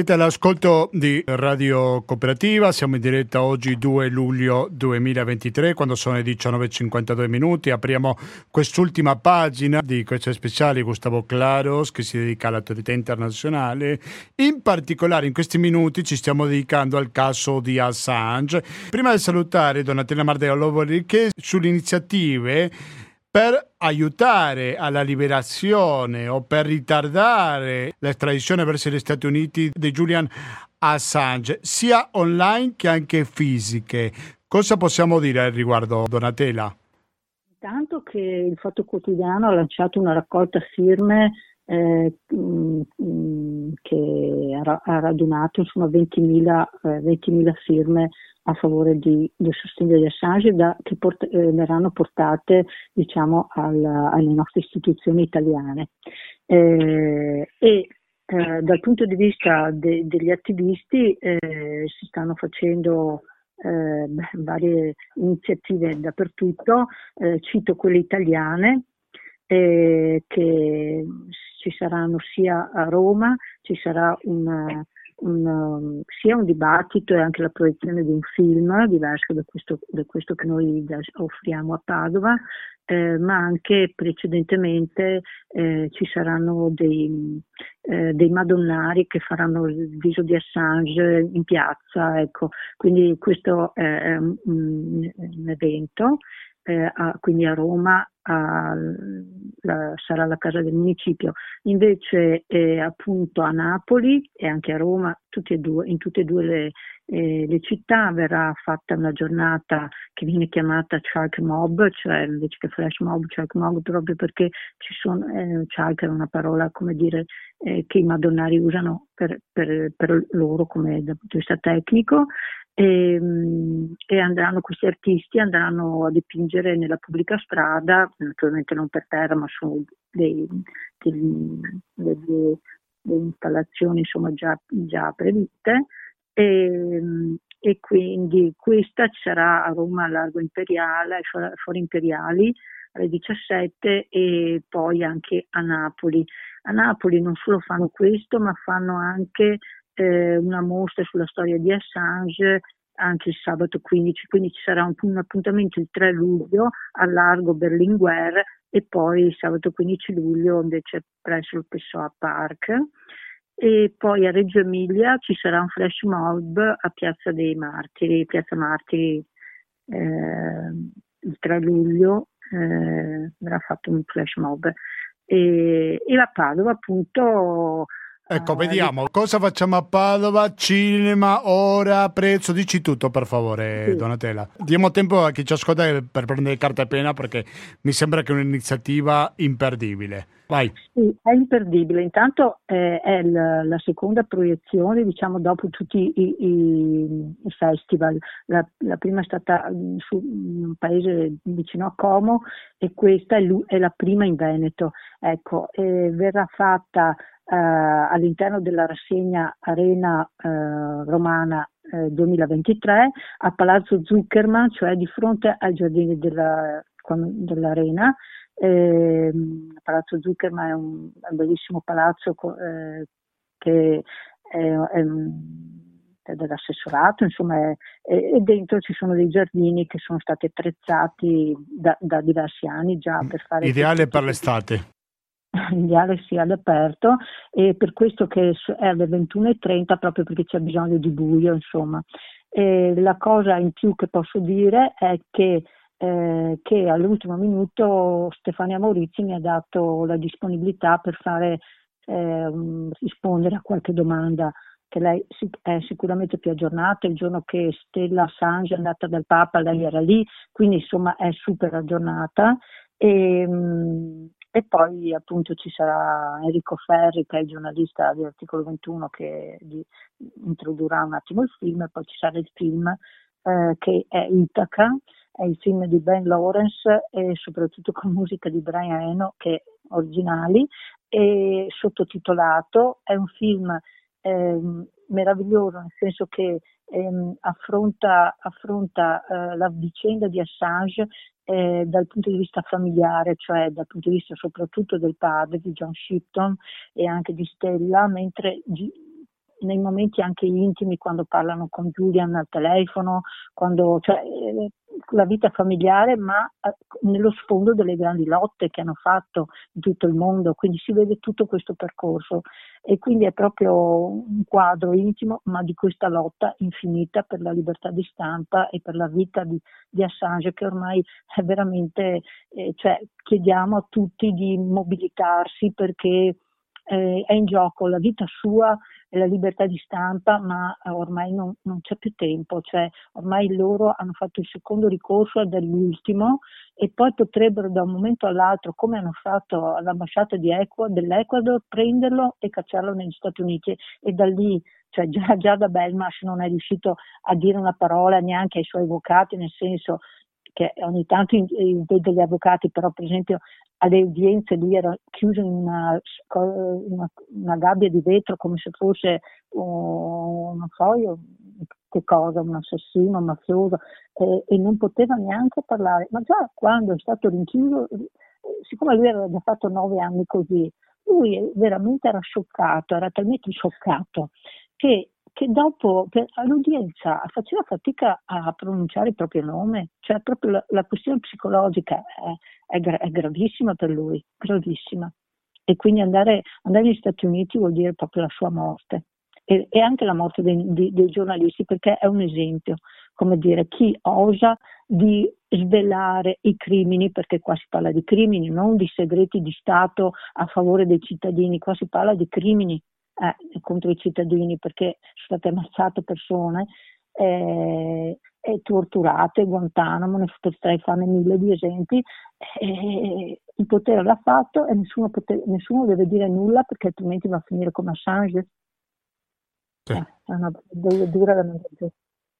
Siete all'ascolto di Radio Cooperativa, siamo in diretta oggi 2 luglio 2023 quando sono le 19.52 minuti. Apriamo quest'ultima pagina di queste speciali Gustavo Claros che si dedica all'autorità internazionale. In particolare in questi minuti ci stiamo dedicando al caso di Assange. Prima di salutare Donatella Mardeo, vorrei che sulle iniziative per aiutare alla liberazione o per ritardare l'estradizione verso gli Stati Uniti di Julian Assange, sia online che anche fisiche. Cosa possiamo dire al riguardo, Donatella? Intanto che il Fatto Quotidiano ha lanciato una raccolta firme eh, mm, mm, che ha, radunato insomma, 20.000, eh, 20.000 firme a favore di, del sostegno di Assange da, che port, eh, verranno portate diciamo, al, alle nostre istituzioni italiane. Eh, e eh, dal punto di vista de, degli attivisti eh, si stanno facendo eh, varie iniziative dappertutto, eh, cito quelle italiane che ci saranno sia a Roma, ci sarà una, un, um, sia un dibattito e anche la proiezione di un film diverso da questo, da questo che noi offriamo a Padova, eh, ma anche precedentemente eh, ci saranno dei, eh, dei, madonnari che faranno il viso di Assange in piazza, ecco. quindi questo è un, un evento eh, a, quindi a Roma a, la, sarà la casa del municipio, invece eh, appunto a Napoli e anche a Roma, tutte due, in tutte e due le, eh, le, città verrà fatta una giornata che viene chiamata Shark Mob, cioè invece che Flash Mob, Shark Mob, proprio perché ci sono, eh, Shark è una parola come dire eh, che i madonnari usano per, per, per loro come dal punto di vista tecnico. E, ehm, e, andranno, questi artisti andranno a dipingere nella pubblica strada, naturalmente non per terra, ma su delle, installazioni insomma, già, già previste. E, e, quindi questa ci sarà a Roma a Largo Imperiale, ai Fori Imperiali alle 17 e poi anche a Napoli. A Napoli non solo fanno questo, ma fanno anche eh, una mostra sulla storia di Assange anche il sabato 15, quindi ci sarà un, un appuntamento il 3 luglio al largo Berlinguer e poi il sabato 15 luglio invece presso il Pessoa Park. E poi a Reggio Emilia ci sarà un flash mob a Piazza dei Martiri, Piazza Martiri eh, il 3 luglio eh, verrà fatto un flash mob. E, e la Padova appunto Ecco, vediamo cosa facciamo a Padova, cinema, ora, prezzo, dici tutto per favore sì. Donatella. Diamo tempo a chi ci ascolta per prendere carta e penna perché mi sembra che è un'iniziativa imperdibile. Vai. Sì, è imperdibile. Intanto eh, è la, la, seconda proiezione, diciamo, dopo tutti i, i, i festival. La, la, prima è stata mm, su un paese vicino a Como e questa è, è la prima in Veneto. Ecco, eh, verrà fatta eh, all'interno della rassegna Arena eh, Romana 2023 eh, a Palazzo Zuckerman, cioè di fronte ai giardini della, dell'Arena. Eh, palazzo Zuckerman è un, è un bellissimo palazzo eh, che è, è, è, dell'assessorato, insomma, e dentro ci sono dei giardini che sono stati attrezzati da, da diversi anni già per fare... Ideale per l'estate ideale sia all'aperto e per questo che è alle 21.30 proprio perché c'è bisogno di buio insomma. E la cosa in più che posso dire è che, eh, che all'ultimo minuto Stefania Maurizi mi ha dato la disponibilità per fare eh, rispondere a qualche domanda che lei è sicuramente più aggiornata, il giorno che Stella Assange è andata dal Papa lei era lì, quindi insomma è super aggiornata. E, e poi appunto ci sarà Enrico Ferri che è il giornalista di Articolo 21 che di, introdurrà un attimo il film poi ci sarà il film eh, che è Itaca, è il film di Ben Lawrence e soprattutto con musica di Brian Eno che originali e sottotitolato, è un film eh, meraviglioso nel senso che ehm, affronta, affronta eh, la vicenda di Assange eh, dal punto di vista familiare, cioè dal punto di vista soprattutto del padre di John Shipton e anche di Stella, mentre nei momenti anche intimi quando parlano con Julian al telefono, quando, cioè, eh, la vita familiare, ma eh, nello sfondo delle grandi lotte che hanno fatto in tutto il mondo, quindi si vede tutto questo percorso. E quindi è proprio un quadro intimo, ma di questa lotta infinita per la libertà di stampa e per la vita di, di Assange che ormai è veramente, eh, cioè, chiediamo a tutti di mobilitarsi perché eh, è in gioco la vita sua la libertà di stampa, ma eh, ormai non, non, c'è più tempo, cioè ormai loro hanno fatto il secondo ricorso ed è l'ultimo e poi potrebbero da un momento all'altro, come hanno fatto all'ambasciata Ecuador, dell'Ecuador, prenderlo e cacciarlo negli Stati Uniti. E da lì cioè già, già da Belmash non è riuscito a dire una parola neanche ai suoi avvocati, nel senso che ogni tanto vedo gli avvocati, però per esempio alle udienze lui era chiuso in una, una, una gabbia di vetro come se fosse un, non che cosa, un assassino, un mafioso eh, e non poteva neanche parlare, ma già quando è stato rinchiuso, siccome lui aveva già fatto nove anni così, lui veramente era scioccato, era talmente scioccato che, che dopo per, all'udienza faceva fatica a pronunciare il proprio nome, cioè proprio la, la questione psicologica è, è, è, gravissima per lui, gravissima. E quindi andare, andare negli Stati Uniti vuol dire proprio la sua morte e, e anche la morte dei, dei, dei giornalisti perché è un esempio, come dire, chi osa di svelare i crimini, perché qua si parla di crimini, non di segreti di Stato a favore dei cittadini, qua si parla di crimini eh, contro i cittadini perché sono state ammazzate persone eh, e torturate, Guantanamo, ne potrei farne mille di esempi, eh, il potere l'ha fatto e nessuno, potere, nessuno, deve dire nulla perché altrimenti va a finire come Assange. Sì. Eh, è una dura da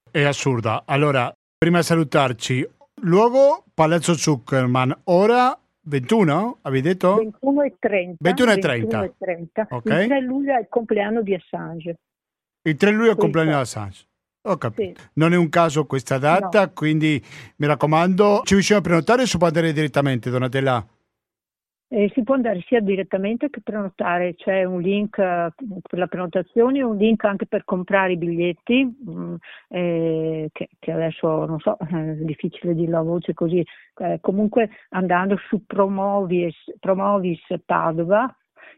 È assurda. Allora, prima di salutarci, luogo Palazzo Zuckerman, ora 21, avevi detto? 21 e 30. 21 e 30. 21 e 30. Okay. Il 3 luglio è il compleanno di Assange. Il 3 luglio è il compleanno di Assange. Ho capito. Sì. Non è un caso questa data, no. quindi mi raccomando, ci riusciamo a prenotare può andare direttamente, Donatella? Eh, si può andare sia direttamente che prenotare, c'è un link uh, per la prenotazione e un link anche per comprare i biglietti, mh, mm, eh, che, che, adesso non so, è difficile dirlo a voce così, eh, comunque andando su Promovis, Promovis Padova,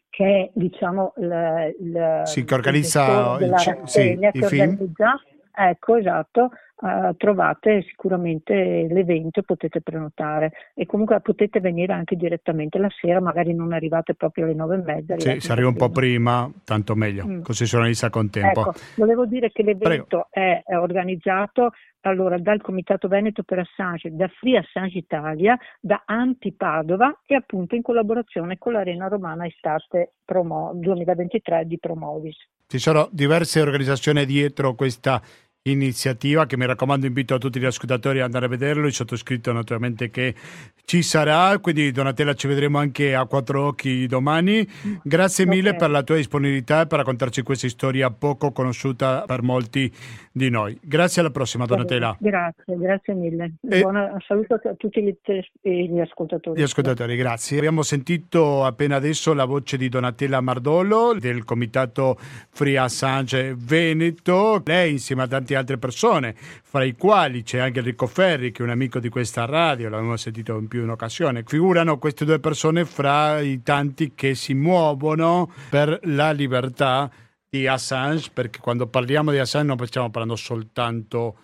che è diciamo il, il, sì, che organizza il, il, sì, che organizza, ecco esatto, uh, trovate sicuramente l'evento e potete prenotare e comunque potete venire anche direttamente la sera, magari non arrivate proprio alle nove e mezza. Sì, se arriva un po' prima, tanto meglio, mm. così si organizza con tempo. Ecco, volevo dire che l'evento è, è organizzato allora, dal Comitato Veneto per Assange, da Free Assange Italia, da Anti Padova e appunto in collaborazione con l'Arena Romana Estate Promo 2023 di Promovis. Ci sono diverse organizzazioni dietro questa iniziativa che mi raccomando invito a tutti gli ascoltatori ad andare a vederlo, il sottoscritto naturalmente che ci sarà, quindi Donatella ci vedremo anche a quattro occhi domani. Grazie okay. mille per la tua disponibilità e per raccontarci questa storia poco conosciuta per molti di noi. Grazie alla prossima Donatella. Grazie, grazie mille. E... Buona, saluto a tutti gli, gli, ascoltatori. Gli ascoltatori, grazie. Abbiamo sentito appena adesso la voce di Donatella Mardolo del comitato Free Assange Veneto. Lei insieme a tanti altre persone, fra i quali c'è anche Enrico Ferri che è un amico di questa radio, l'abbiamo sentito in più di un'occasione. Figurano queste due persone fra i tanti che si muovono per la libertà di Assange, perché quando parliamo di Assange non stiamo parlando soltanto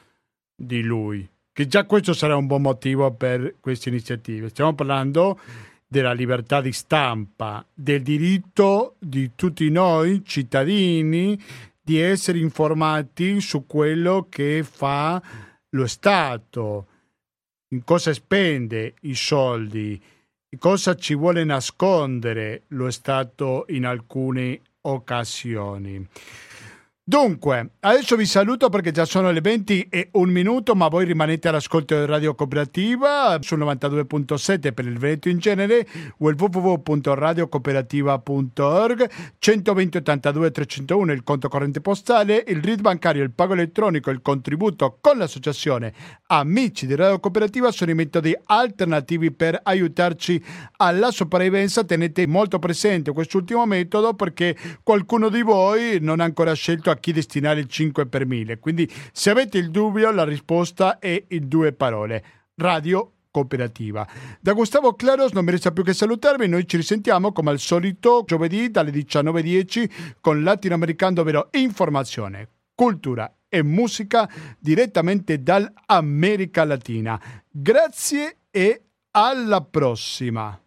di lui, che già questo sarà un buon motivo per queste iniziative. Stiamo parlando della libertà di stampa, del diritto di tutti noi cittadini di essere informati su quello che fa lo Stato, in cosa spende i soldi, cosa ci vuole nascondere lo Stato in alcune occasioni. Dunque, adesso vi saluto perché già sono le 20 e un minuto, ma voi rimanete all'ascolto di Radio Cooperativa sul 92.7 per il Veneto in genere o il www.radiocooperativa.org 120 82 301 il conto corrente postale, il RID bancario, il pago elettronico, il contributo con l'associazione Amici di Radio Cooperativa sono i metodi alternativi per aiutarci alla sopravvivenza. Tenete molto presente quest'ultimo metodo perché qualcuno di voi non ha ancora scelto a chi destinare il 5 per 1000. Quindi se avete il dubbio la risposta è in due parole. Radio cooperativa. Da Gustavo Claros non mi resta più che salutarvi, noi ci risentiamo come al solito giovedì dalle 19.10 con Latinoamericano, ovvero informazione, cultura e musica direttamente dall'America Latina. Grazie e alla prossima.